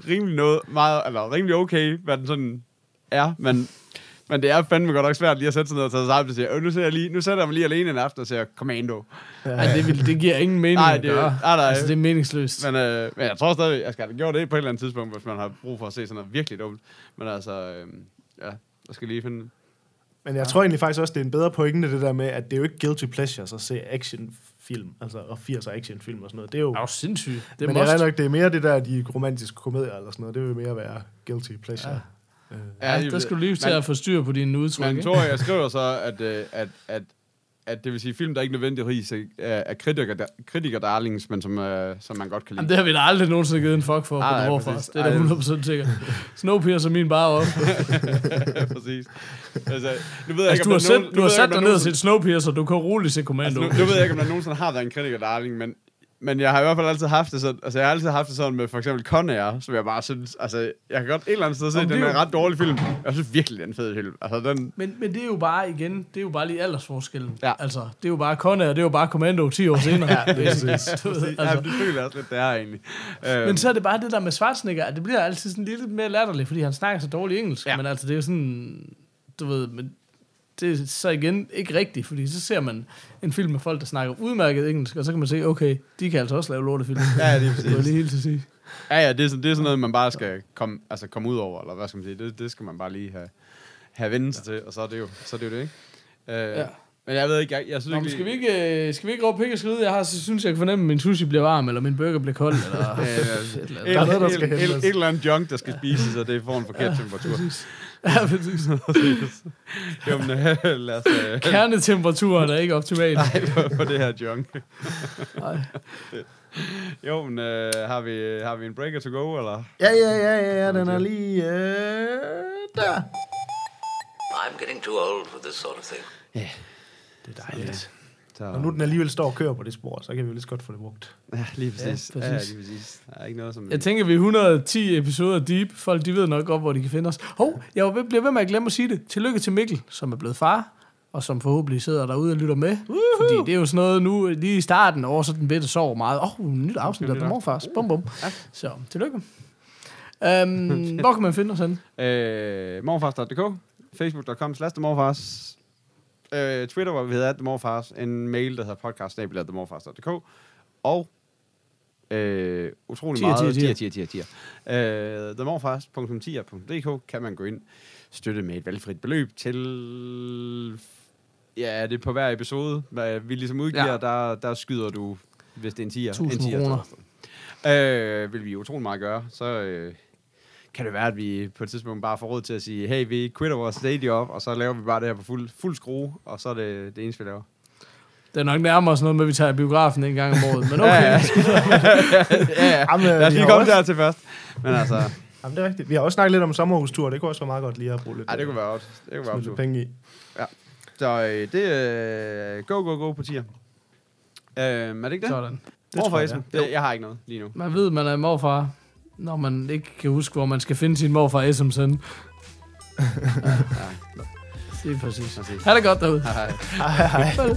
rimelig noget, meget, eller rimelig okay, hvad den sådan er, men, men det er fandme godt nok svært lige at sætte sig ned og tage sig sammen og sige, "Øh, nu, ser jeg lige, nu sætter jeg mig lige alene en aften og ser Commando. Ej, det, vil, det giver ingen mening Nej, at det- gøre. nej, nej. Altså, det er meningsløst. Men, øh, men jeg tror stadig, jeg skal have gjort det på et eller andet tidspunkt, hvis man har brug for at se sådan noget virkelig dumt. Men altså, øh, ja, jeg skal lige finde... Men jeg tror egentlig faktisk også, det er en bedre pointe, det der med, at det er jo ikke guilty pleasures at se actionfilm, altså og 80'er actionfilm og sådan noget. Det er jo... Det er jo sindssygt. Det er men det er, nok, det er mere det der, de romantiske komedier eller sådan noget. Det vil mere være guilty pleasure. Ja. Ja, det- der skal du lige til men- at få styr på dine udtryk. Men? Tor, jeg skriver så, at, øh, at, at, at det vil sige film, der ikke nødvendigvis er, er kritiker, kritiker darlings, men som, øh, som man godt kan lide. Jamen, det har vi da aldrig nogensinde givet en fuck for på nej, præcis. Det er da Ej, 100% sikkert. Snowpiercer min bare op. Præcis. Altså, nu ved jeg Altså, ikke, du har, der sat, nogen- du har dig ned der og set Snowpiercer, du kan roligt se Commando. Altså, nu, nu ved jeg ikke, om der nogensinde har været en kritiker darling, men, men jeg har i hvert fald altid haft det sådan, altså jeg har altid haft det sådan med for eksempel Con Air, som jeg bare synes, altså jeg kan godt et eller andet sted se, den er er en jo- ret dårlig film. Jeg synes virkelig, det er en fed film. Altså den, Men, men det er jo bare igen, det er jo bare lige aldersforskellen. Ja. Altså, det er jo bare Conair, det er jo bare Commando 10 år senere. ja, det er ved, altså, ja, det føler jeg også lidt, det er egentlig. Øhm, Men så er det bare det der med Schwarzenegger, at det bliver altid sådan lidt mere latterligt, fordi han snakker så dårligt engelsk. Ja. Men altså, det er jo sådan, du ved, men det er så igen ikke rigtigt, fordi så ser man en film med folk, der snakker udmærket engelsk, og så kan man se, okay, de kan altså også lave lortefilm. Ja, det er Det var præcis. lige helt til at sige. Ja, ja, det er, sådan, det er sådan noget, man bare skal komme, altså komme ud over, eller hvad skal man sige, det, det skal man bare lige have, have vendt sig til, og så er det jo, så er det, jo det ikke? Øh, Ja. Men jeg ved ikke, jeg, jeg synes Nå, ikke... skal vi ikke, øh, skal vi ikke råbe pik og skride? Jeg har, så synes, jeg kan fornemme, at min sushi bliver varm, eller min burger bliver kold, eller... Et eller andet. et, Der er noget, der et, skal et, hentes. et, et eller andet junk, der skal spises, og det får en forkert temperatur. Ja, præcis. Jo, men øh, lad os øh, Kernetemperaturen er ikke optimal. på, på det her junk. Nej. Jo, men øh, har, vi, har vi en breaker to go, eller? Ja, ja, ja, ja, ja, den er lige øh, der. I'm getting too old for this sort of thing. Det er dejligt. Så, Og nu den alligevel står og kører på det spor, så kan vi jo lige så godt få det brugt. ja, lige præcis. Ja, Ja, præcis. lige præcis. Der er ikke noget som... Jeg tænker, vi er 110 episoder deep. Folk, de ved nok godt, hvor de kan finde os. Hov, jeg bliver ved med at glemme at sige det. Tillykke til Mikkel, som er blevet far, og som forhåbentlig sidder derude og lytter med. Woohoo! Fordi det er jo sådan noget nu, lige i starten over, så den bitte sover meget. Åh, oh, nyt afsnit af Morfars. Bum, bum. Så, tillykke. Um, hvor kan man finde os henne? Øh, morfars.dk, facebook.com slash morfars, øh, Twitter, hvor vi hedder morfars, en mail, der hedder podcast og øh, utrolig Tier, meget tier, tier, tier, tier, tier. Øh, themorfars.tier.dk kan man gå ind støtte med et valgfrit beløb til ja, det er på hver episode, hvad vi ligesom udgiver, ja. Der, der skyder du, hvis det er en tier, 1000 en tier til kroner. Øh, vil vi utrolig meget gøre, så øh, kan det være, at vi på et tidspunkt bare får råd til at sige, hey, vi quitter vores day op, og så laver vi bare det her på fuld, fuld skrue, og så er det det eneste, vi laver. Det er nok nærmere sådan noget med, at vi tager i biografen en gang om året. Men okay. Ja, ja. ja, ja. Jamen, Lad os vi lige komme også- der til først. Men altså, Jamen, det er rigtigt. Vi har også snakket lidt om sommerhustur, det kunne også være meget godt lige at bruge lidt, ej, det kunne være godt. Det kunne være lidt penge i. Så øh, det er øh, go, go, go på tier. Øh, er det ikke det? Sådan. Det tror Hvorfor jeg, jeg, det, jeg har ikke noget lige nu. Man ved, man er morfar, når man ikke kan huske, hvor man skal finde sin morfar SMS'en. Ja. Det er præcis. Præcis. Ha' det godt derude. Hej, hej. Hej, hej.